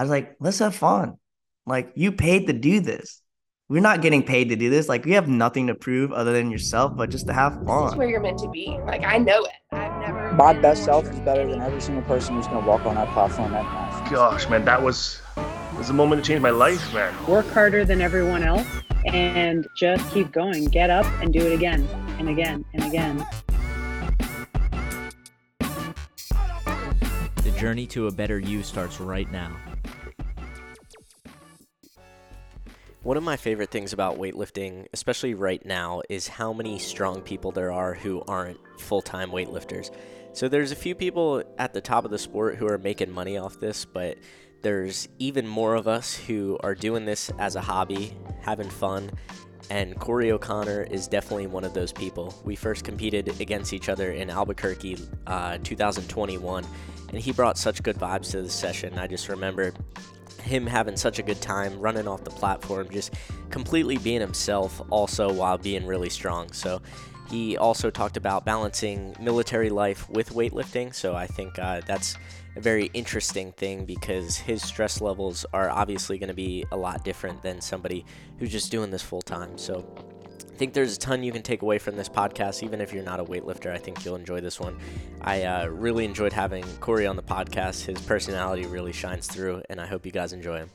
I was like, let's have fun. Like you paid to do this. We're not getting paid to do this. Like we have nothing to prove other than yourself, but just to have fun. This is where you're meant to be. Like I know it. I've never. My best self is better than every single person who's gonna walk on that platform that night. Gosh, man, that was was a moment to change my life, man. Work harder than everyone else and just keep going. Get up and do it again and again and again. The journey to a better you starts right now. One of my favorite things about weightlifting, especially right now, is how many strong people there are who aren't full time weightlifters. So there's a few people at the top of the sport who are making money off this, but there's even more of us who are doing this as a hobby, having fun, and Corey O'Connor is definitely one of those people. We first competed against each other in Albuquerque uh, 2021, and he brought such good vibes to the session. I just remember him having such a good time running off the platform, just completely being himself, also while being really strong. So he also talked about balancing military life with weightlifting. So I think uh, that's a very interesting thing because his stress levels are obviously going to be a lot different than somebody who's just doing this full time. So think there's a ton you can take away from this podcast, even if you're not a weightlifter. I think you'll enjoy this one. I uh, really enjoyed having Corey on the podcast. His personality really shines through, and I hope you guys enjoy him.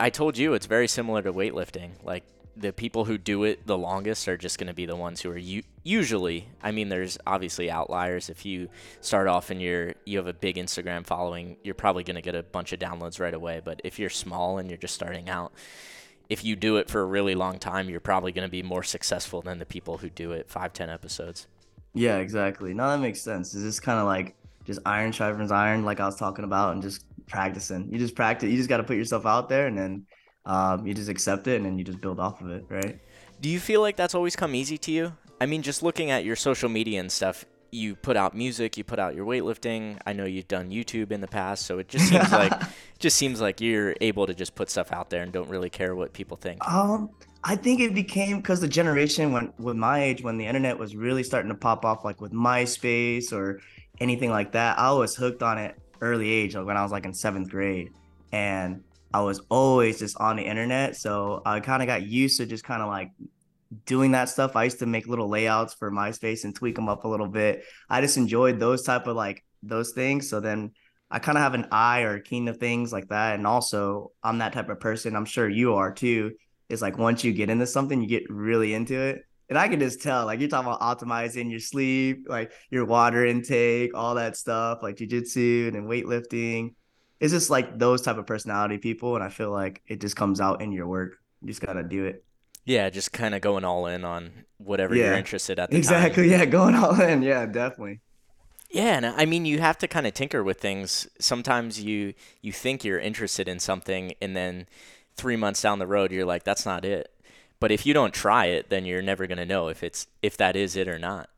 I told you it's very similar to weightlifting. Like the people who do it the longest are just going to be the ones who are u- usually i mean there's obviously outliers if you start off and you're you have a big instagram following you're probably going to get a bunch of downloads right away but if you're small and you're just starting out if you do it for a really long time you're probably going to be more successful than the people who do it five ten episodes yeah exactly no that makes sense it's just kind of like just iron sharpens iron like i was talking about and just practicing you just practice you just got to put yourself out there and then um, you just accept it and then you just build off of it, right? Do you feel like that's always come easy to you? I mean, just looking at your social media and stuff, you put out music, you put out your weightlifting. I know you've done YouTube in the past, so it just seems like just seems like you're able to just put stuff out there and don't really care what people think. Um, I think it became because the generation when with my age when the internet was really starting to pop off, like with MySpace or anything like that. I was hooked on it early age, like when I was like in seventh grade, and I was always just on the internet. So I kind of got used to just kind of like doing that stuff. I used to make little layouts for MySpace and tweak them up a little bit. I just enjoyed those type of like those things. So then I kind of have an eye or keen to things like that. And also I'm that type of person. I'm sure you are too. It's like once you get into something, you get really into it. And I can just tell, like you're talking about optimizing your sleep, like your water intake, all that stuff, like jujitsu and weightlifting it's just like those type of personality people, and I feel like it just comes out in your work. You just gotta do it. Yeah, just kind of going all in on whatever yeah. you're interested at the exactly, time. yeah, going all in. Yeah, definitely. Yeah, and I mean you have to kind of tinker with things. Sometimes you you think you're interested in something and then 3 months down the road you're like that's not it. But if you don't try it, then you're never going to know if it's if that is it or not.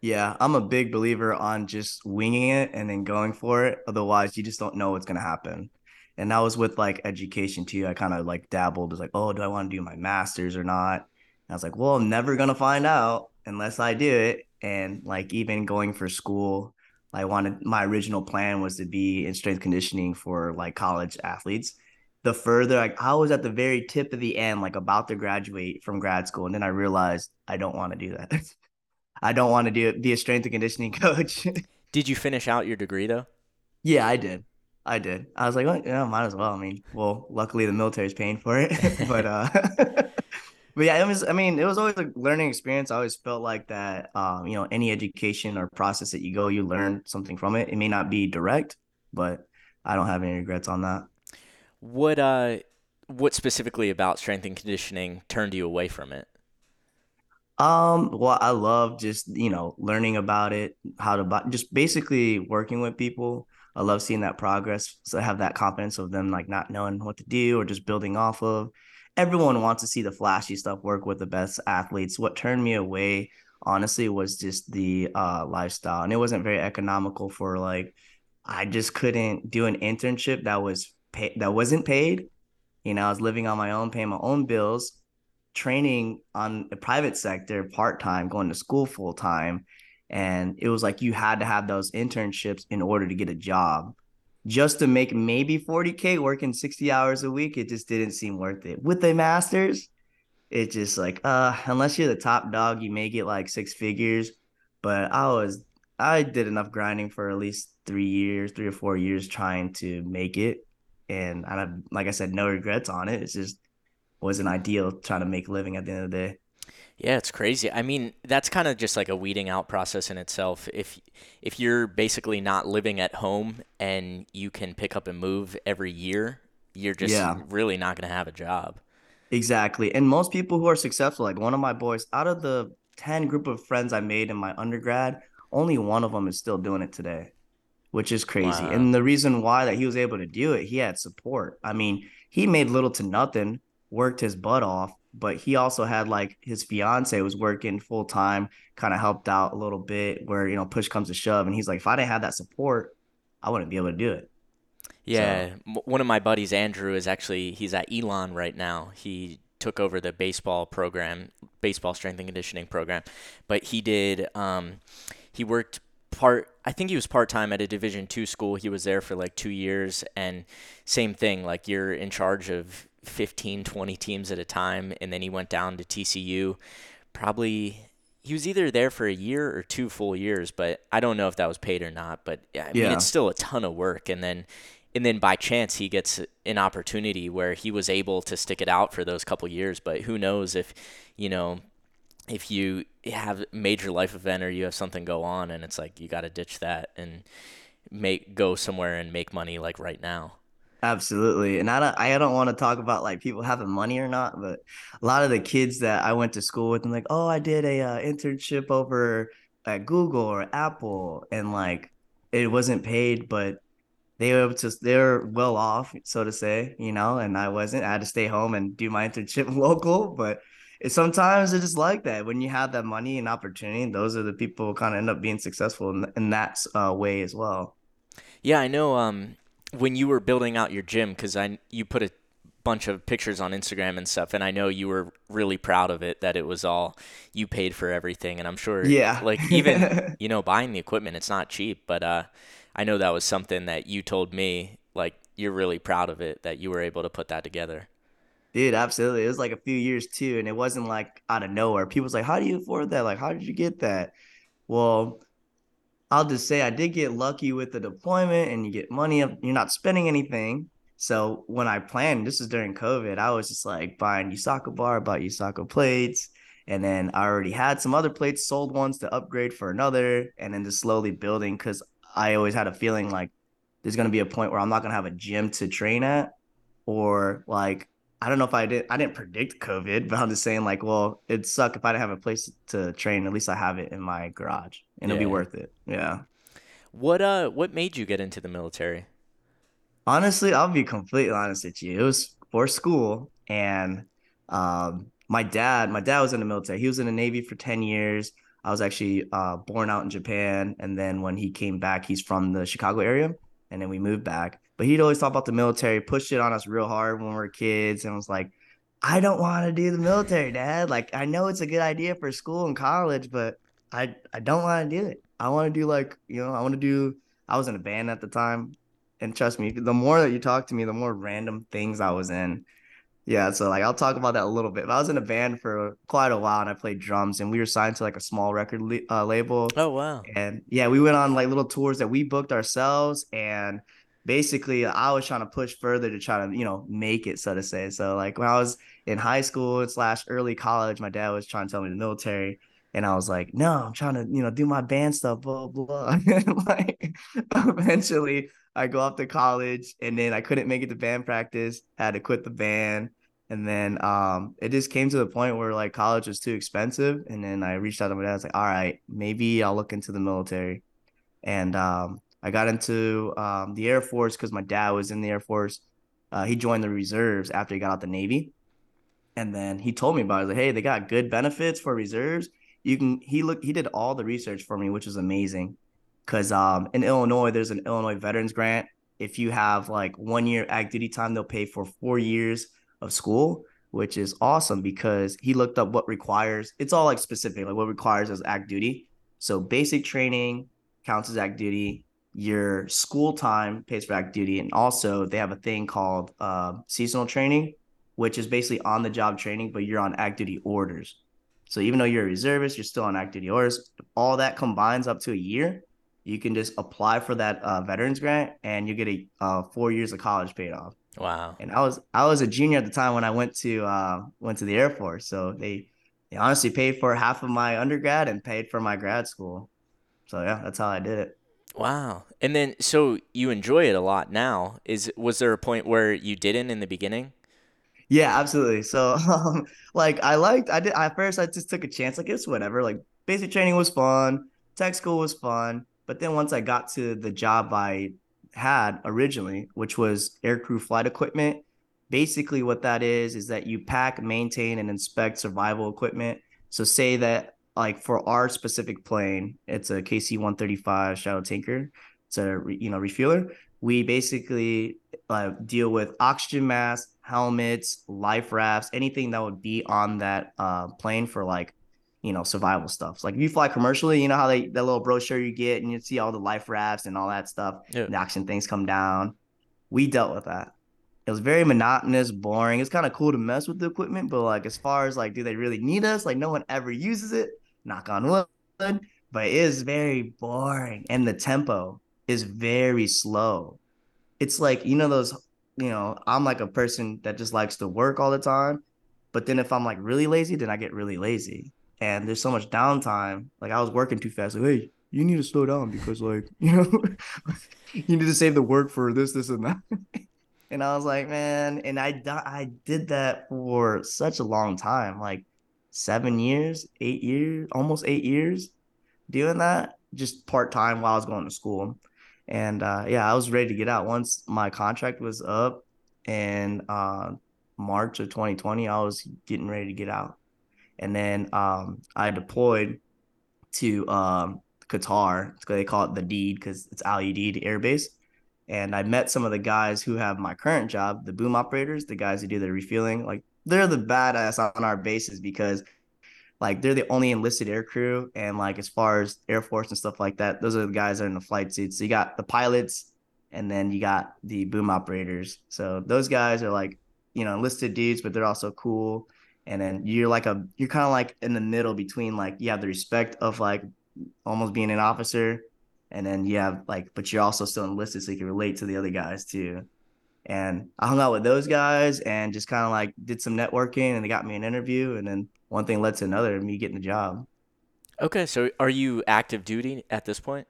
Yeah, I'm a big believer on just winging it and then going for it. Otherwise, you just don't know what's gonna happen. And that was with like education too. I kind of like dabbled, was like, oh, do I want to do my master's or not? And I was like, well, I'm never gonna find out unless I do it. And like even going for school, I wanted my original plan was to be in strength conditioning for like college athletes. The further like I was at the very tip of the end, like about to graduate from grad school, and then I realized I don't want to do that. I don't want to do be a strength and conditioning coach. did you finish out your degree though? Yeah, I did. I did. I was like, well, yeah, might as well. I mean, well, luckily the military's paying for it, but uh, but yeah, it was. I mean, it was always a learning experience. I always felt like that. Um, you know, any education or process that you go, you learn something from it. It may not be direct, but I don't have any regrets on that. What uh, what specifically about strength and conditioning turned you away from it? Um, well, I love just, you know, learning about it, how to just basically working with people. I love seeing that progress. So I have that confidence of them like not knowing what to do or just building off of. Everyone wants to see the flashy stuff, work with the best athletes. What turned me away, honestly, was just the uh lifestyle. And it wasn't very economical for like I just couldn't do an internship that was paid that wasn't paid. You know, I was living on my own, paying my own bills training on the private sector part time, going to school full time. And it was like you had to have those internships in order to get a job. just to make maybe 40k working 60 hours a week, it just didn't seem worth it. With a masters, it's just like uh unless you're the top dog, you may get like six figures. But I was I did enough grinding for at least three years, three or four years trying to make it. And I like I said, no regrets on it. It's just wasn't ideal trying to make a living at the end of the day. Yeah, it's crazy. I mean, that's kind of just like a weeding out process in itself. If if you're basically not living at home and you can pick up and move every year, you're just Yeah. really not going to have a job. Exactly. And most people who are successful, like one of my boys, out of the 10 group of friends I made in my undergrad, only one of them is still doing it today, which is crazy. Wow. And the reason why that he was able to do it, he had support. I mean, he made little to nothing, worked his butt off, but he also had like his fiance was working full time, kind of helped out a little bit where, you know, push comes to shove. And he's like, if I didn't have that support, I wouldn't be able to do it. Yeah, m one of my buddies, Andrew, is actually he's at Elon right now. He took over the baseball program, baseball strength and conditioning program, but he did. Um, he worked part. I think he was part time at a Division two school. He was there for like two years, and same thing. Like you're in charge of 15, 20 teams at a time, and then he went down to TCU. Probably he was either there for a year or two full years, but I don't know if that was paid or not. But yeah, I mean, it's still a ton of work, and then and then by chance he gets an opportunity where he was able to stick it out for those couple years but who knows if you know if you have a major life event or you have something go on and it's like you got to ditch that and make go somewhere and make money like right now Absolutely. And I don't I don't want to talk about like people having money or not, but a lot of the kids that I went to school with, I'm like, oh, I did a uh, internship over at Google or Apple, and like it wasn't paid, but they were to they were well off, so to say, you know, and I wasn't. I had to stay home and do my internship local, but it, sometimes it's just like that. When you have that money and opportunity, those are the people who kind of end up being successful in, in that uh, way as well. yeah i know um when you were building out your gym because i you put a bunch of pictures on instagram and stuff and i know you were really proud of it that it was all you paid for everything and i'm sure Yeah. like even you know buying the equipment it's not cheap but uh i know that was something that you told me like you're really proud of it that you were able to put that together Dude, absolutely. It was like a few years too, and it wasn't like out of nowhere. People's like, "How do you afford that? Like, how did you get that?" Well, I'll just say I did get lucky with the deployment, and you get money. You're not spending anything. So when I planned, this is during COVID. I was just like buying Uesaka bar, bought Uesaka plates, and then I already had some other plates, sold ones to upgrade for another, and then just slowly building because I always had a feeling like there's gonna be a point where I'm not gonna have a gym to train at, or like I don't know if I did I didn't predict COVID, but I'm just saying like, well, it'd suck if I didn't have a place to train. At least I have it in my garage, and it'll be worth it. Yeah. what uh what made you get into the military Honestly, I'll be completely honest with you. It was for school, and um, my dad, my dad was in the military. He was in the Navy for 10 years. I was actually uh, born out in Japan, and then when he came back, he's from the Chicago area, and then we moved back. But he'd always talk about the military, pushed it on us real hard when we were kids, and was like, "I don't want to do the military, Dad. Like, I know it's a good idea for school and college, but I I don't want to do it. I want to do like you know, I want to do. I was in a band at the time, and trust me, the more that you talk to me, the more random things I was in. Yeah, so like I'll talk about that a little bit. But I was in a band for quite a while, and I played drums, and we were signed to like a small record le- uh, label. oh wow And yeah, we went on like little tours that we booked ourselves. And basically, I was trying to push further to try to, you know, make it, so to say. So, like, when I was in high school slash early college, my dad was trying to tell me the military. And I was like, no, I'm trying to, you know, do my band stuff, blah, blah. Like, eventually, I go off to college and then I couldn't make it to band practice, had to quit the band. And then um, it just came to the point where like college was too expensive. And then I reached out to my dad. I was like, all right, maybe I'll look into the military. And um, I got into um, the Air Force because my dad was in the Air Force. Uh, he joined the reserves after he got out the Navy. And then he told me about it. Like, hey, they got good benefits for reserves. You can he looked he did all the research for me, which is amazing. Cause um in Illinois, there's an Illinois Veterans Grant. If you have like one year act duty time, they'll pay for four years of school, which is awesome because he looked up what requires it's all like specific, like what requires as act duty. So basic training counts as act duty. your school time pays for active duty, and also they have a thing called uh, seasonal training, which is basically on the job training, but you're on active duty orders. So even though you're a reservist, you're still on active duty orders. All that combines up to a year, you can just apply for that uh, veterans grant, and you get a uh, four years of college paid off. Wow. And I was I was a junior at the time when I went to uh, went to the Air Force, so they they honestly paid for half of my undergrad and paid for my grad school. So yeah, that's how I did it. Wow. And then so you enjoy it a lot now. Is was there a point where you didn't in the beginning? Yeah, absolutely. So, um, like, I liked, I did, at first, I just took a chance, like, it's whatever. Like, basic training was fun, tech school was fun. But then once I got to the job I had originally, which was aircrew flight equipment, basically what that is, is that you pack, maintain, and inspect survival equipment. So, say that, like, for our specific plane, it's a KC 135 Stratotanker, it's a, you know, refueler. We basically uh, deal with oxygen masks, helmets, life rafts, anything that would be on that uh, plane for like, you know, survival stuff. Like if you fly commercially, you know how they that little brochure you get and you see all the life rafts and all that stuff. Yeah. The oxygen things come down. We dealt with that. It was very monotonous, boring. It's kind of cool to mess with the equipment, but like as far as like, do they really need us? Like no one ever uses it. Knock on wood. But it is very boring, and the tempo is very slow. It's like you know those you know, I'm like a person that just likes to work all the time. But then if I'm like really lazy, then I get really lazy. And there's so much downtime. Like I was working too fast. Like, hey, you need to slow down because like, you know, you need to save the work for this, this, and that. and I was like, man, and I I did that for such a long time, like seven years, eight years, almost eight years, doing that just part time while I was going to school. And uh, yeah, I was ready to get out once my contract was up in uh, March of 2020. I was getting ready to get out, and then um, I deployed to um, Qatar. They call it the deed because it's Al Udeid Air Base. And I met some of the guys who have my current job, the boom operators, the guys who do the refueling. Like they're the badass on our bases because like they're the only enlisted air crew and like as far as air force and stuff like that those are the guys that are in the flight suits. So you got the pilots and then you got the boom operators. So those guys are like you know enlisted dudes but they're also cool. And then you're like a you're kind of like in the middle between like you have the respect of like almost being an officer and then you have like but you're also still enlisted so you can relate to the other guys too. And i hung out with those guys and just kind of like did some networking and they got me an interview and then one thing led to another me getting the job. Okay, so are you active duty at this point?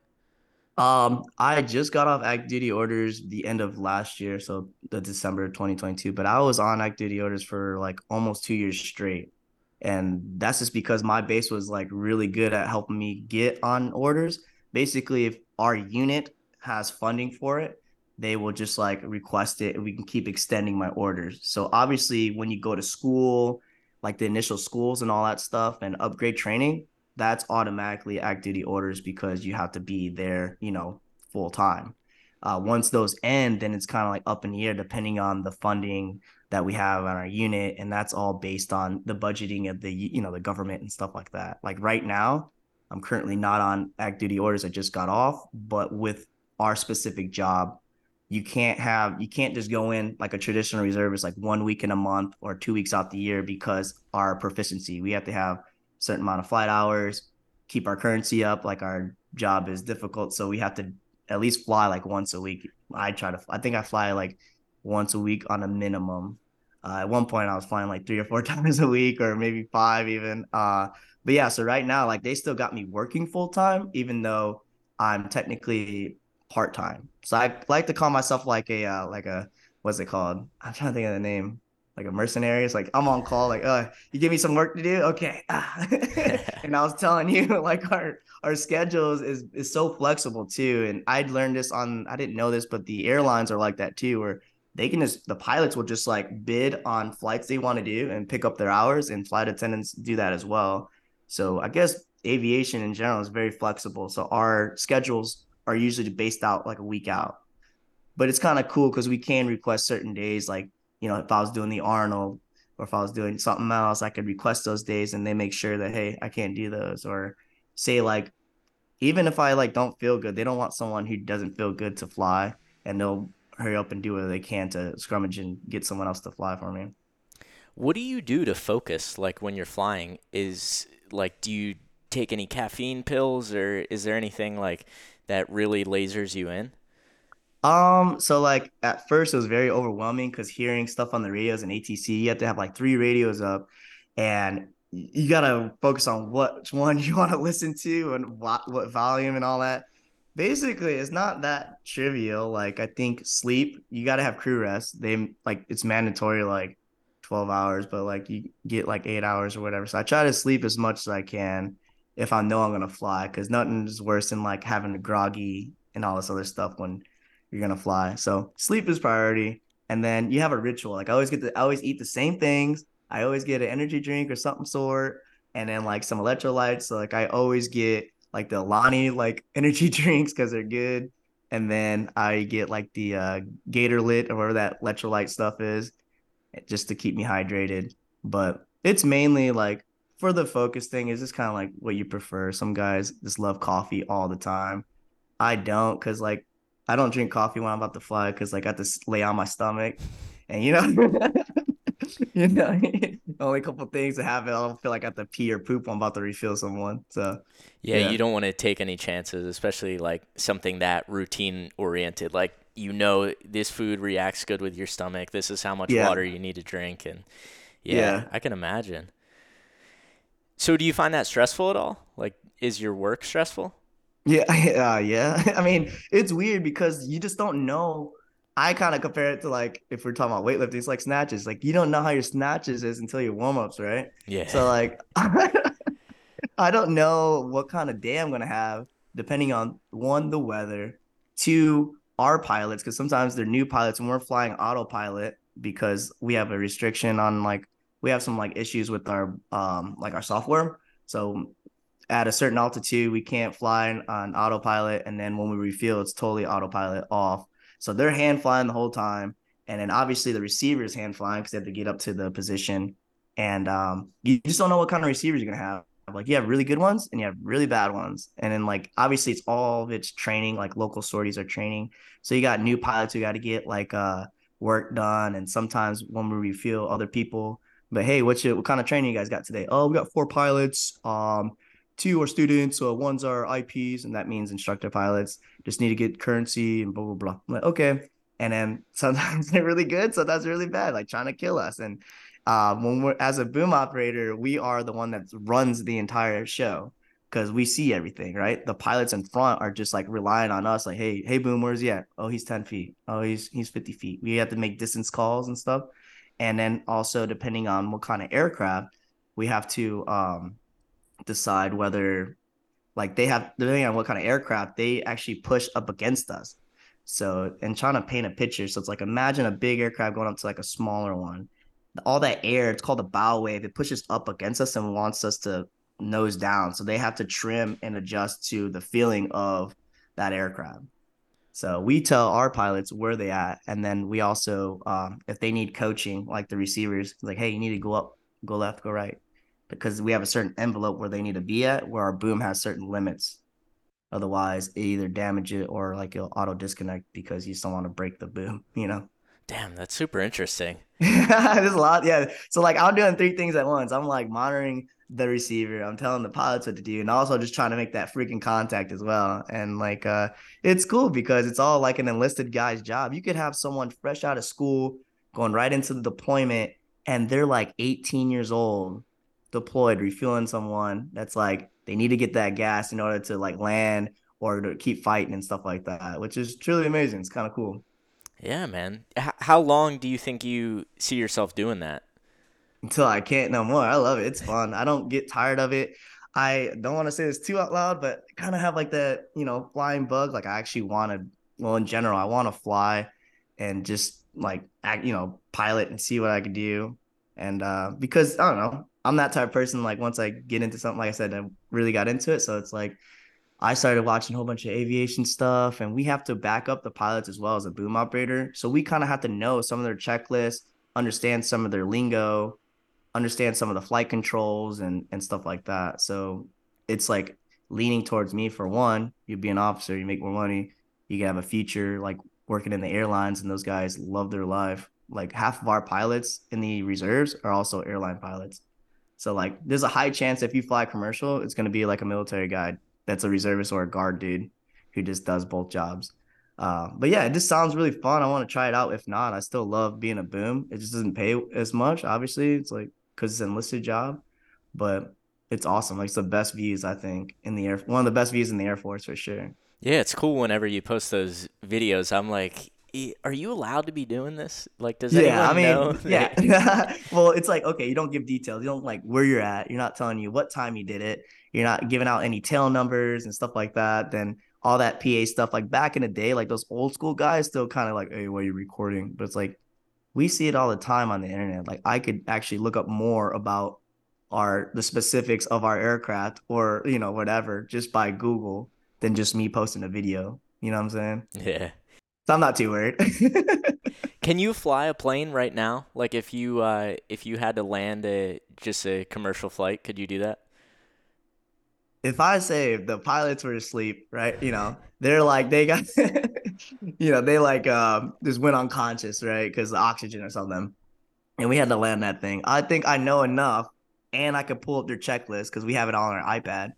Um, I just got off active duty orders the end of last year, so the December of 2022. But I was on active duty orders for like almost two years straight. And that's just because my base was like really good at helping me get on orders. Basically, if our unit has funding for it, they will just like request it and we can keep extending my orders. So obviously when you go to school, like the initial schools and all that stuff and upgrade training, that's automatically act duty orders because you have to be there, you know, full time. Uh, once those end, then it's kind of like up in the air depending on the funding that we have on our unit, and that's all based on the budgeting of the you know the government and stuff like that. Like right now, I'm currently not on act duty orders. I just got off, but with our specific job, you can't have you can't just go in like a traditional reservist like one week in a month or two weeks out the year because our proficiency. We have to have a certain amount of flight hours keep our currency up like our job is difficult. So we have to at least fly like once a week. I try to i think i fly like once a week on a minimum. Uh, at one point i was flying like three or four times a week or maybe five even. Uh, but yeah so right now like they still got me working full time even though i'm technically part time. So I like to call myself like a uh, like a what's it called? I'm trying to think of the name. Like a mercenary. It's like I'm on call. Like, uh, you give me some work to do, okay? and I was telling you, like our our schedules is is so flexible too. And I'd learned this on. I didn't know this, but the airlines are like that too, where they can just the pilots will just like bid on flights they want to do and pick up their hours, and flight attendants do that as well. So I guess aviation in general is very flexible. So our schedules are usually based out like a week out. But it's kind of cool because we can request certain days. Like, you know, if I was doing the Arnold or if I was doing something else, I could request those days and they make sure that, hey, I can't do those. Or say like even if I like don't feel good, they don't want someone who doesn't feel good to fly, and they'll hurry up and do what they can to scrummage and get someone else to fly for me. What do you do to focus like when you're flying? Is like do you take any caffeine pills or is there anything like that really lasers you in? Um, so like at first it was very overwhelming because hearing stuff on the radios and ATC, you have to have like three radios up, and you gotta focus on which one you want to listen to and what what volume and all that. Basically, it's not that trivial. Like I think sleep, you gotta have crew rest. They like it's mandatory like 12 hours, but like you get like eight hours or whatever. So I try to sleep as much as I can if I know I'm gonna fly, because nothing is worse than like having a groggy and all this other stuff when you're gonna fly. So sleep is priority. And then you have a ritual. Like I always get to I always eat the same things. I always get an energy drink or something sort, and then like some electrolytes. So like I always get like the Alani like energy drinks because they're good. And then I get like the uh Gatorlyte or whatever that electrolyte stuff is, just to keep me hydrated. But it's mainly like for the focus thing, is just kind of like what you prefer. Some guys just love coffee all the time. I don't because like I don't drink coffee when I'm about to fly because like I have to lay on my stomach, and you know, you know, only a couple things have it. I don't feel like I have to pee or poop. when I'm about to refill someone. So Yeah, Yeah. you don't want to take any chances, especially like something that routine oriented. Like you know this food reacts good with your stomach. This is how much Yeah. water you need to drink and yeah, Yeah. I can imagine. So do you find that stressful at all? Like is your work stressful? yeah, uh, yeah. I mean, it's weird because you just don't know. I kind of compare it to like if we're talking about weightlifting, it's like snatches. Like you don't know how your snatches is until your warm ups, right? Yeah. So like I don't know what kind of day I'm gonna have, depending on one, the weather, two, our pilots, because sometimes they're new pilots and we're flying autopilot because we have a restriction on like we have some like issues with our um like our software. So at a certain altitude, we can't fly on autopilot, and then when we refuel, it's totally autopilot off. So they're hand flying the whole time, and then obviously the receiver's hand flying because they have to get up to the position and um, you just don't know what kind of receivers you're gonna have. Like you have really good ones and you have really bad ones, and then like obviously it's all of it's training. Like local sorties are training, so you got new pilots who got to get like uh work done, and sometimes when we refuel other people. But hey, what's your what kind of training you guys got today? Oh, we got four pilots. Um, two are students, so one's our IPs, and that means instructor pilots. Just need to get currency and blah blah blah. I'm like, okay. And then sometimes they're really good, sometimes they're really bad, like trying to kill us. And uh, when we're as a boom operator, we are the one that runs the entire show because we see everything, right? The pilots in front are just like relying on us, like, hey, hey, boom, where's he at? Oh, he's 10 feet. Oh, he's he's 50 feet. We have to make distance calls and stuff. And then also depending on what kind of aircraft, we have to um decide whether like they have depending on what kind of aircraft, they actually push up against us. So and trying to paint a picture. So it's like imagine a big aircraft going up to like a smaller one all that air, it's called a bow wave. It pushes up against us and wants us to nose down. So they have to trim and adjust to the feeling of that aircraft. So we tell our pilots where they at, and then we also, um, if they need coaching, like the receivers, like, hey, you need to go up, go left, go right, because we have a certain envelope where they need to be at, where our boom has certain limits. Otherwise, it either damage it or like it'll auto disconnect because you don't want to break the boom, you know. Damn, that's super interesting. There's a lot, yeah. So like I'm doing three things at once. I'm like monitoring the receiver. I'm telling the pilots what to do, and also just trying to make that freaking contact as well. And like, uh, it's cool because it's all like an enlisted guy's job. You could have someone fresh out of school going right into the deployment, and they're like 18 years old, deployed, refueling someone. That's like they need to get that gas in order to like land or to keep fighting and stuff like that, which is truly amazing. It's kind of cool. Yeah, man. H- how long do you think you see yourself doing that? Until I can't no more. I love it. It's fun. I don't get tired of it. I don't want to say this too out loud, but kind of have like that, you know, flying bug. Like I actually want to, well, in general, I want to fly and just like act, you know, pilot and see what I could do. And uh, because I don't know, I'm that type of person. Like once I get into something, like I said, I really got into it. So it's like I started watching a whole bunch of aviation stuff, and we have to back up the pilots as well as a boom operator. So we kind of have to know some of their checklists, understand some of their lingo, understand some of the flight controls and and stuff like that. So it's like leaning towards me for one, you'd be an officer, you make more money, you can have a future like working in the airlines, and those guys love their life. Like half of our pilots in the reserves are also airline pilots. So like there's a high chance if you fly commercial, it's gonna be like a military guy that's a reservist or a guard dude who just does both jobs. Uh, but yeah, it just sounds really fun. I want to try it out. If not, I still love being a boom. It just doesn't pay as much, obviously. It's like because it's an enlisted job, but it's awesome. Like it's the best views I think in the air. One of the best views in the Air Force for sure. Yeah, it's cool whenever you post those videos. I'm like, "E- are you allowed to be doing this? Like, does it? yeah, I mean, yeah. well, it's like okay, you don't give details. You don't like where you're at. You're not telling you what time you did it. You're not giving out any tail numbers and stuff like that. Then all that PA stuff, like back in the day, like those old school guys still kind of like, hey, what are you recording? But it's like we see it all the time on the internet. Like I could actually look up more about our the specifics of our aircraft or you know whatever just by Google than just me posting a video. You know what I'm saying? yeah. So I'm not too worried. Can you fly a plane right now? Like, if you uh, if you had to land a just a commercial flight, could you do that? if I say the pilots were asleep, right? You know, they're like they got, you know, they like um just went unconscious, right? Because the oxygen or something, and we had to land that thing. I think I know enough, and I could pull up their checklist because we have it all on our iPad.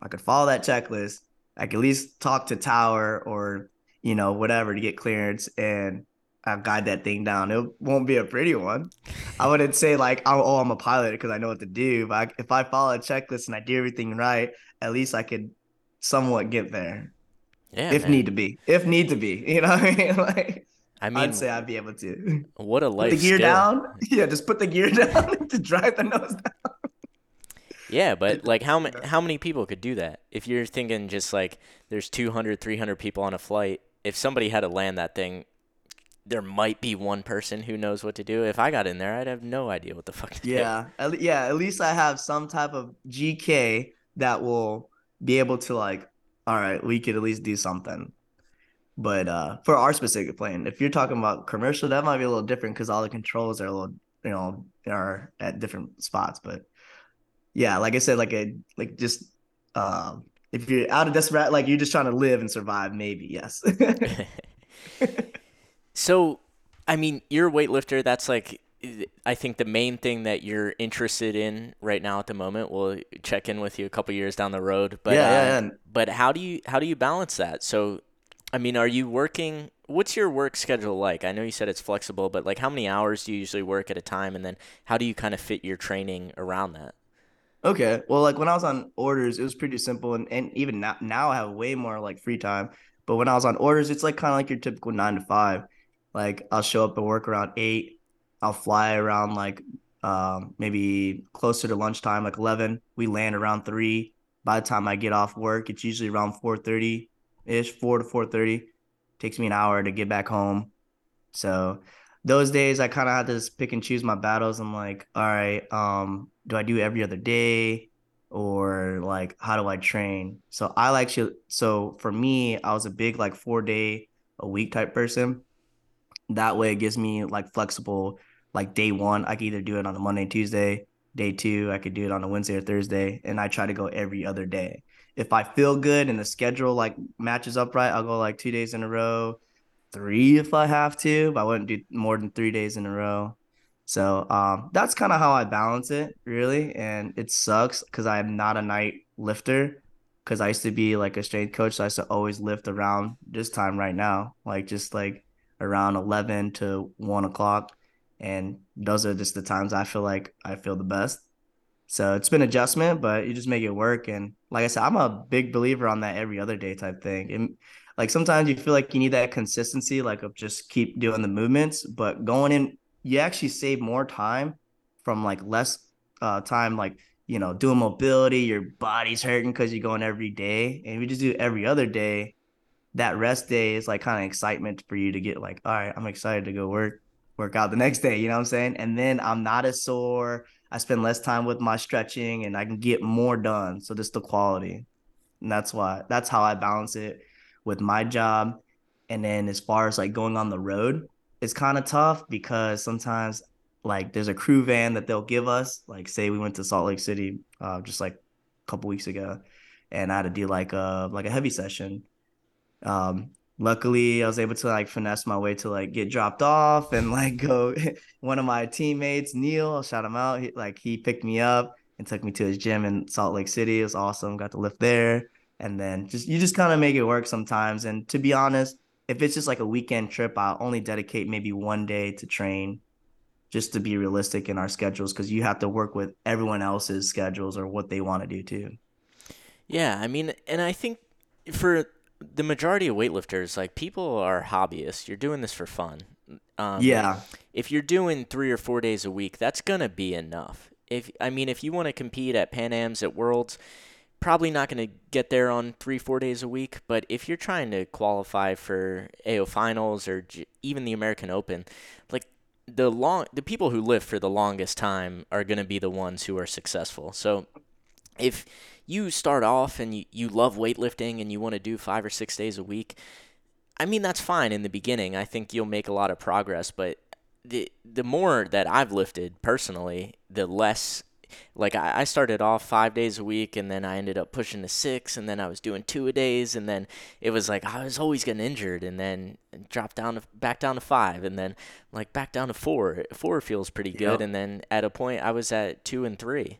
I could follow that checklist. I could at least talk to Tower or you know whatever to get clearance, and I'll guide that thing down. It won't be a pretty one. I wouldn't say like, oh, oh, I'm a pilot because I know what to do. But I, if I follow a checklist and I do everything right, at least I could somewhat get there Yeah, if man. need to be. If need to be, you know what I mean? Like, I mean, I'd say I'd be able to what a put life the gear skill. down. Yeah, just put the gear down to drive the nose down. Yeah, but like how many how many people could do that? If you're thinking just like there's 200, 300 people on a flight, if somebody had to land that thing, there might be one person who knows what to do. If I got in there, I'd have no idea what the fuck to do. Yeah, at, yeah. At least I have some type of GK that will be able to like, all right, we could at least do something. But uh, for our specific plane, if you're talking about commercial, that might be a little different because all the controls are a little, you know, are at different spots. But yeah, like I said, like a like just um, if you're out of desperate, like you're just trying to live and survive, maybe yes. So, I mean, you're a weightlifter. That's like, I think the main thing that you're interested in right now at the moment. We'll check in with you a couple years down the road. But Yeah, yeah, uh, yeah. But how do you how do you balance that? So, I mean, are you working? What's your work schedule like? I know you said it's flexible, but like, how many hours do you usually work at a time? And then how do you kind of fit your training around that? Okay. Well, like when I was on orders, it was pretty simple, and, and even now, now I have way more like free time. But when I was on orders, it's like kind of like your typical nine to five. Like I'll show up and work around eight. I'll fly around like um, maybe closer to lunchtime, like eleven. We land around three. By the time I get off work, it's usually around four thirty ish, four to four thirty. Takes me an hour to get back home. So those days I kind of had to just pick and choose my battles. I'm like, all right, um, do I do every other day or like how do I train? So I like to so for me, I was a big like four day a week type person. That way it gives me like flexible like day one, I could either do it on a Monday, Tuesday, day two, I could do it on a Wednesday or Thursday, and I try to go every other day. If I feel good and the schedule like matches up right, I'll go like two days in a row, three if I have to, but I wouldn't do more than three days in a row. So um, that's kind of how I balance it, really. And it sucks because I am not a night lifter. Because I used to be like a strength coach, so I used to always lift around this time right now, like just like around eleven to one o'clock, and those are just the times I feel like I feel the best. So it's been adjustment, but you just make it work. And like I said, I'm a big believer on that every other day type thing. And like sometimes you feel like you need that consistency, like of just keep doing the movements, but going in, you actually save more time from like less uh, time, like you know, doing mobility. Your body's hurting because you're going every day, and if you just do every other day, that rest day is like kind of excitement for you to get like, all right, I'm excited to go work work out the next day. You know what I'm saying? And then I'm not as sore. I spend less time with my stretching, and I can get more done. So just the quality, and that's why that's how I balance it with my job. And then as far as like going on the road, it's kind of tough because sometimes like there's a crew van that they'll give us. Like say we went to Salt Lake City uh, just like a couple weeks ago, and I had to do like a like a heavy session. Um, luckily, I was able to like finesse my way to like get dropped off and like go. One of my teammates, Neil, I'll shout him out. He, like he picked me up and took me to his gym in Salt Lake City. It was awesome. Got to lift there, and then just you just kind of make it work sometimes. And to be honest, if it's just like a weekend trip, I'll only dedicate maybe one day to train just to be realistic in our schedules because you have to work with everyone else's schedules or what they want to do too. Yeah, I mean, and I think for the majority of weightlifters, like people are hobbyists. You're doing this for fun. Um, yeah. If you're doing three or four days a week, that's gonna be enough. If I mean, if you want to compete at Pan Am's, at Worlds, probably not going to get there on three, four days a week. But if you're trying to qualify for AO finals or G- even the American Open, like the long, the people who live for the longest time are going to be the ones who are successful. So if you start off and you, you love weightlifting and you want to do five or six days a week, I mean that's fine in the beginning. I think you'll make a lot of progress, but the the more that I've lifted personally, the less like I, I started off five days a week and then I ended up pushing to six and then I was doing two a days and then it was like I was always getting injured and then dropped down to back down to five and then like back down to four. Four feels pretty good Yep. and then at a point I was at two and three.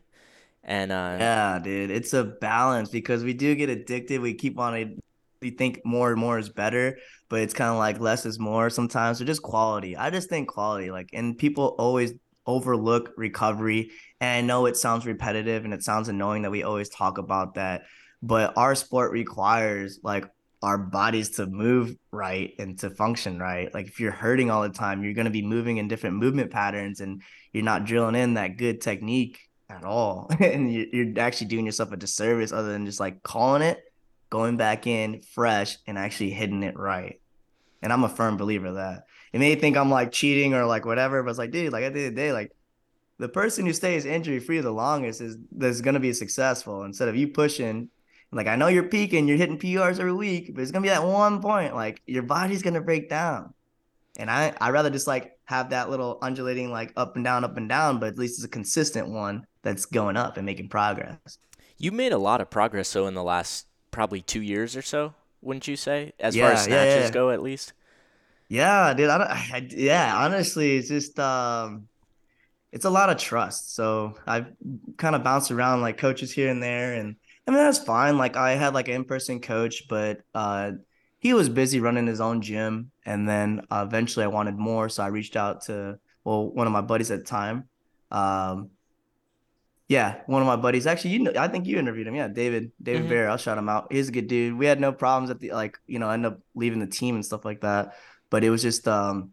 And uh Yeah, dude, it's a balance because we do get addicted. We keep wanting, we think more and more is better, but it's kind of like less is more sometimes. So just quality. I just think quality, like, and people always overlook recovery. And I know it sounds repetitive and it sounds annoying that we always talk about that, but our sport requires like our bodies to move right and to function right. Like if you're hurting all the time, you're going to be moving in different movement patterns and you're not drilling in that good technique at all. and you- you're actually doing yourself a disservice other than just like calling it, going back in fresh and actually hitting it right. And I'm a firm believer of that. It may think I'm like cheating or like whatever, but it's like, dude, like at the end of the day, like the person who stays injury free the longest is that's gonna be successful instead of you pushing. Like I know you're peaking, you're hitting PRs every week, but it's gonna be that one point, like your body's gonna break down. And I I rather just like have that little undulating like up and down, up and down, but at least it's a consistent one that's going up and making progress. you made a lot of progress though in the last probably two years or so, wouldn't you say? As far Yeah, as yeah, snatches yeah. go at least. Yeah, dude. I don't. I, yeah, honestly, it's just um, it's a lot of trust. So I've kind of bounced around like coaches here and there, and I mean that's fine. Like I had like an in-person coach, but uh, he was busy running his own gym, and then uh, eventually I wanted more, so I reached out to well one of my buddies at the time. Um, yeah, one of my buddies. Actually, you know, I think you interviewed him. Yeah, David, David Mhm. Bear. I'll shout him out. He's a good dude. We had no problems at the like, you know, end up leaving the team and stuff like that. But it was just, um,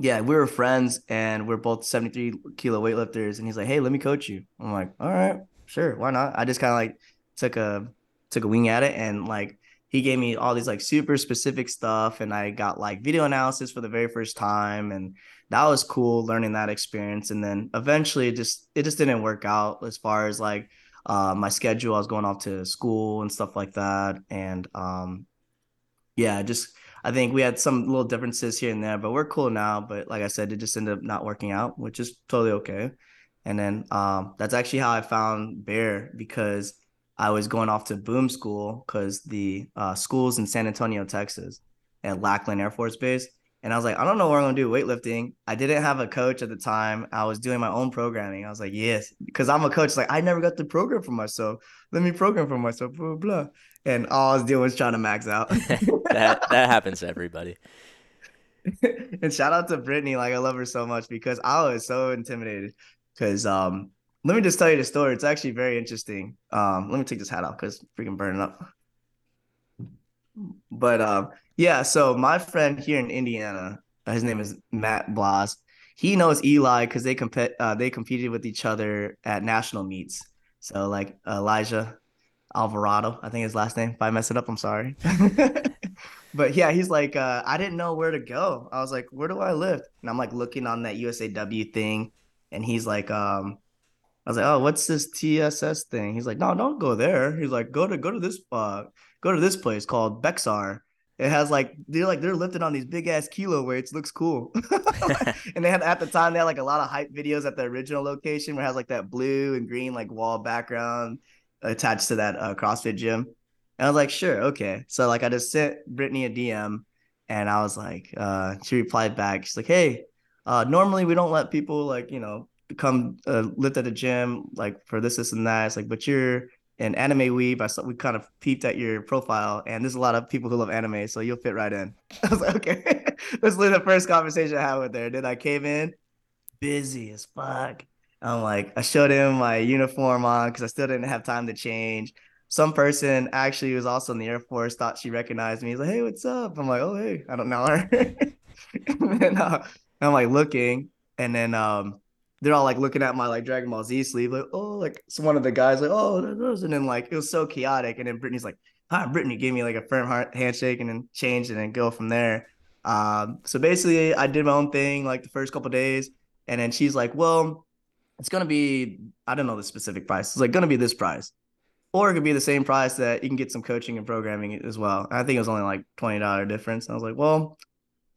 yeah, we were friends and we're both 73 kilo weightlifters. And he's like, hey, let me coach you. I'm like, all right, sure, why not? I just kind of like took a took a wing at it and like he gave me all these like super specific stuff and I got like video analysis for the very first time and that was cool learning that experience and then eventually it just it just didn't work out as far as like uh, my schedule I was going off to school and stuff like that and um yeah just I think we had some little differences here and there but we're cool now but like I said it just ended up not working out which is totally okay and then um that's actually how I found Bexar because I was going off to boom school because the uh, school's in San Antonio, Texas, at Lackland Air Force Base. And I was like, I don't know what I'm gonna do weightlifting. I didn't have a coach at the time. I was doing my own programming. I was like, yes, because I'm a coach. Like I never got to program for myself. Let me program for myself. Blah blah. blah. And all I was doing was trying to max out. that that happens to everybody. and shout out to Brittany. Like I love her so much because I was so intimidated. Because um, let me just tell you the story. It's actually very interesting. Um, let me take this hat off because freaking burning up. But um, yeah. So my friend here in Indiana, uh, his name is Matt Blas. He knows Eli because they compete. Uh, they competed with each other at national meets. So like Elijah Alvarado, I think his last name. If I mess it up, I'm sorry. but yeah, he's like, uh, I didn't know where to go. I was like, where do I live? And I'm like looking on that USAW thing, and he's like, um, I was like, oh, what's this TSS thing? He's like, no, don't go there. He's like, go to go to this uh go to this place called Bexar. It has like they're like they're lifting on these big ass kilo weights. Looks cool. and they had at the time they had like a lot of hype videos at the original location where it has like that blue and green like wall background. attached to that uh, CrossFit gym. And I was like, sure, okay. So like I just sent Brittany a DM and I was like, uh, she replied back. She's like, hey, uh, normally we don't let people like, you know, come uh, at the gym like for this, this, and that. It's like, but you're an anime weeb. I saw we kind of peeped at your profile, and there's a lot of people who love anime, so you'll fit right in. I was like, okay. That's literally the first conversation I had with her. Then I came in, busy as fuck. I'm like, I showed him my uniform on because I still didn't have time to change. Some person actually was also in the Air Force thought she recognized me. He's like, hey, what's up? I'm like, oh, hey, I don't know her. and uh, I'm like looking, and then um, they're all like looking at my like Dragon Ball Z sleeve, like, oh, like so one of the guys like, oh, and then like it was so chaotic, and then Brittany's like, hi, Brittany gave me like a firm heart handshake, and then changed, and then go from there. Um, so basically, I did my own thing like the first couple days, and then she's like, well, it's gonna be I don't know the specific price. It's like gonna be this price, or it could be the same price that you can get some coaching and programming as well. I think it was only like twenty dollar difference. And I was like, well,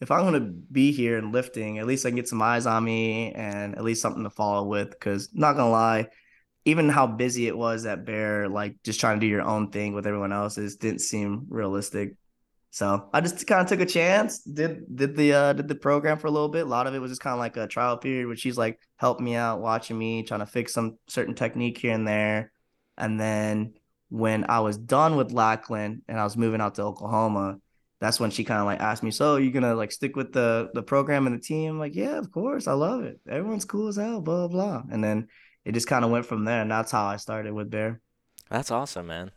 if I'm gonna be here and lifting, at least I can get some eyes on me and at least something to follow with. Because not gonna lie, even how busy it was at Bear, like just trying to do your own thing with everyone else's, didn't seem realistic. So I just kind of took a chance, did did the uh did the program for a little bit. A lot of it was just kind of like a trial period where she's like helped me out, watching me, trying to fix some certain technique here and there. And then when I was done with Lackland and I was moving out to Oklahoma, that's when she kind of like asked me, "So you gonna like stick with the the program and the team?" I'm like, "Yeah, of course, I love it. Everyone's cool as hell." Blah blah. And then it just kind of went from there, and that's how I started with Bear. That's awesome, man.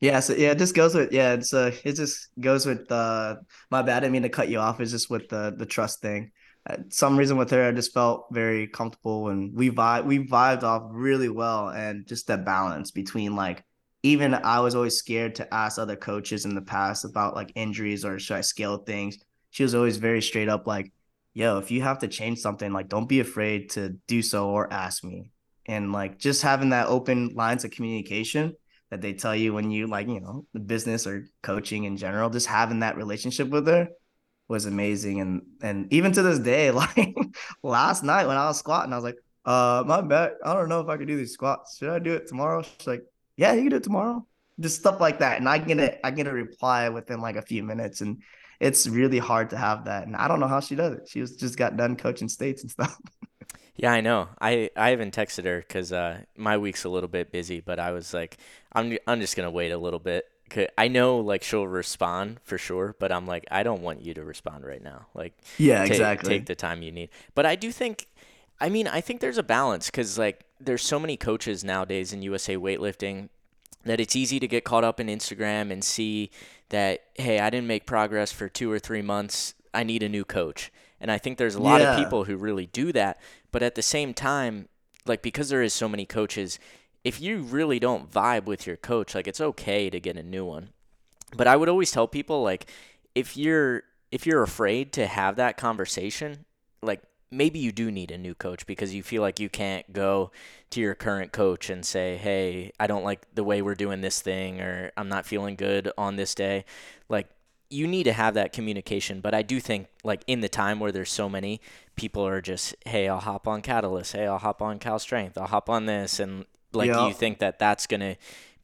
Yeah, so yeah, it just goes with yeah, it's uh it just goes with uh my bad, I didn't mean to cut you off. It's just with the the trust thing. Uh, some reason with her, I just felt very comfortable and we vibe we vibed off really well and just that balance between like even I was always scared to ask other coaches in the past about like injuries or should I scale things. She was always very straight up like, yo, if you have to change something, like don't be afraid to do so or ask me. And like just having that open lines of communication that they tell you when you like, you know, the business or coaching in general, just having that relationship with her was amazing. And and even to this day, like last night when I was squatting, I was like, uh, my back, I don't know if I could do these squats. Should I do it tomorrow? She's like, yeah, you can do it tomorrow. Just stuff like that. And I get it, I get a reply within like a few minutes. And it's really hard to have that. And I don't know how she does it. She was just got done coaching states and stuff. Yeah, I know. I, I haven't texted her because uh, my week's a little bit busy, but I was like, I'm I'm just gonna wait a little bit. I know like she'll respond for sure, but I'm like, I don't want you to respond right now. Like, yeah, take, exactly. Take the time you need. But I do think, I mean, I think there's a balance because like there's so many coaches nowadays in USA weightlifting that it's easy to get caught up in Instagram and see that hey, I didn't make progress for 2 or 3 months. I need a new coach. And I think there's a lot Yeah. of people who really do that, but at the same time, like because there is so many coaches, if you really don't vibe with your coach, like it's okay to get a new one. But I would always tell people like if you're if you're afraid to have that conversation, like maybe you do need a new coach because you feel like you can't go to your current coach and say, "Hey, I don't like the way we're doing this thing or I'm not feeling good on this day." Like you need to have that communication, but I do think like in the time where there's so many people are just, "Hey, I'll hop on Catalyst. Hey, I'll hop on Cal Strength. I'll hop on this." And like Yeah. you think that that's going to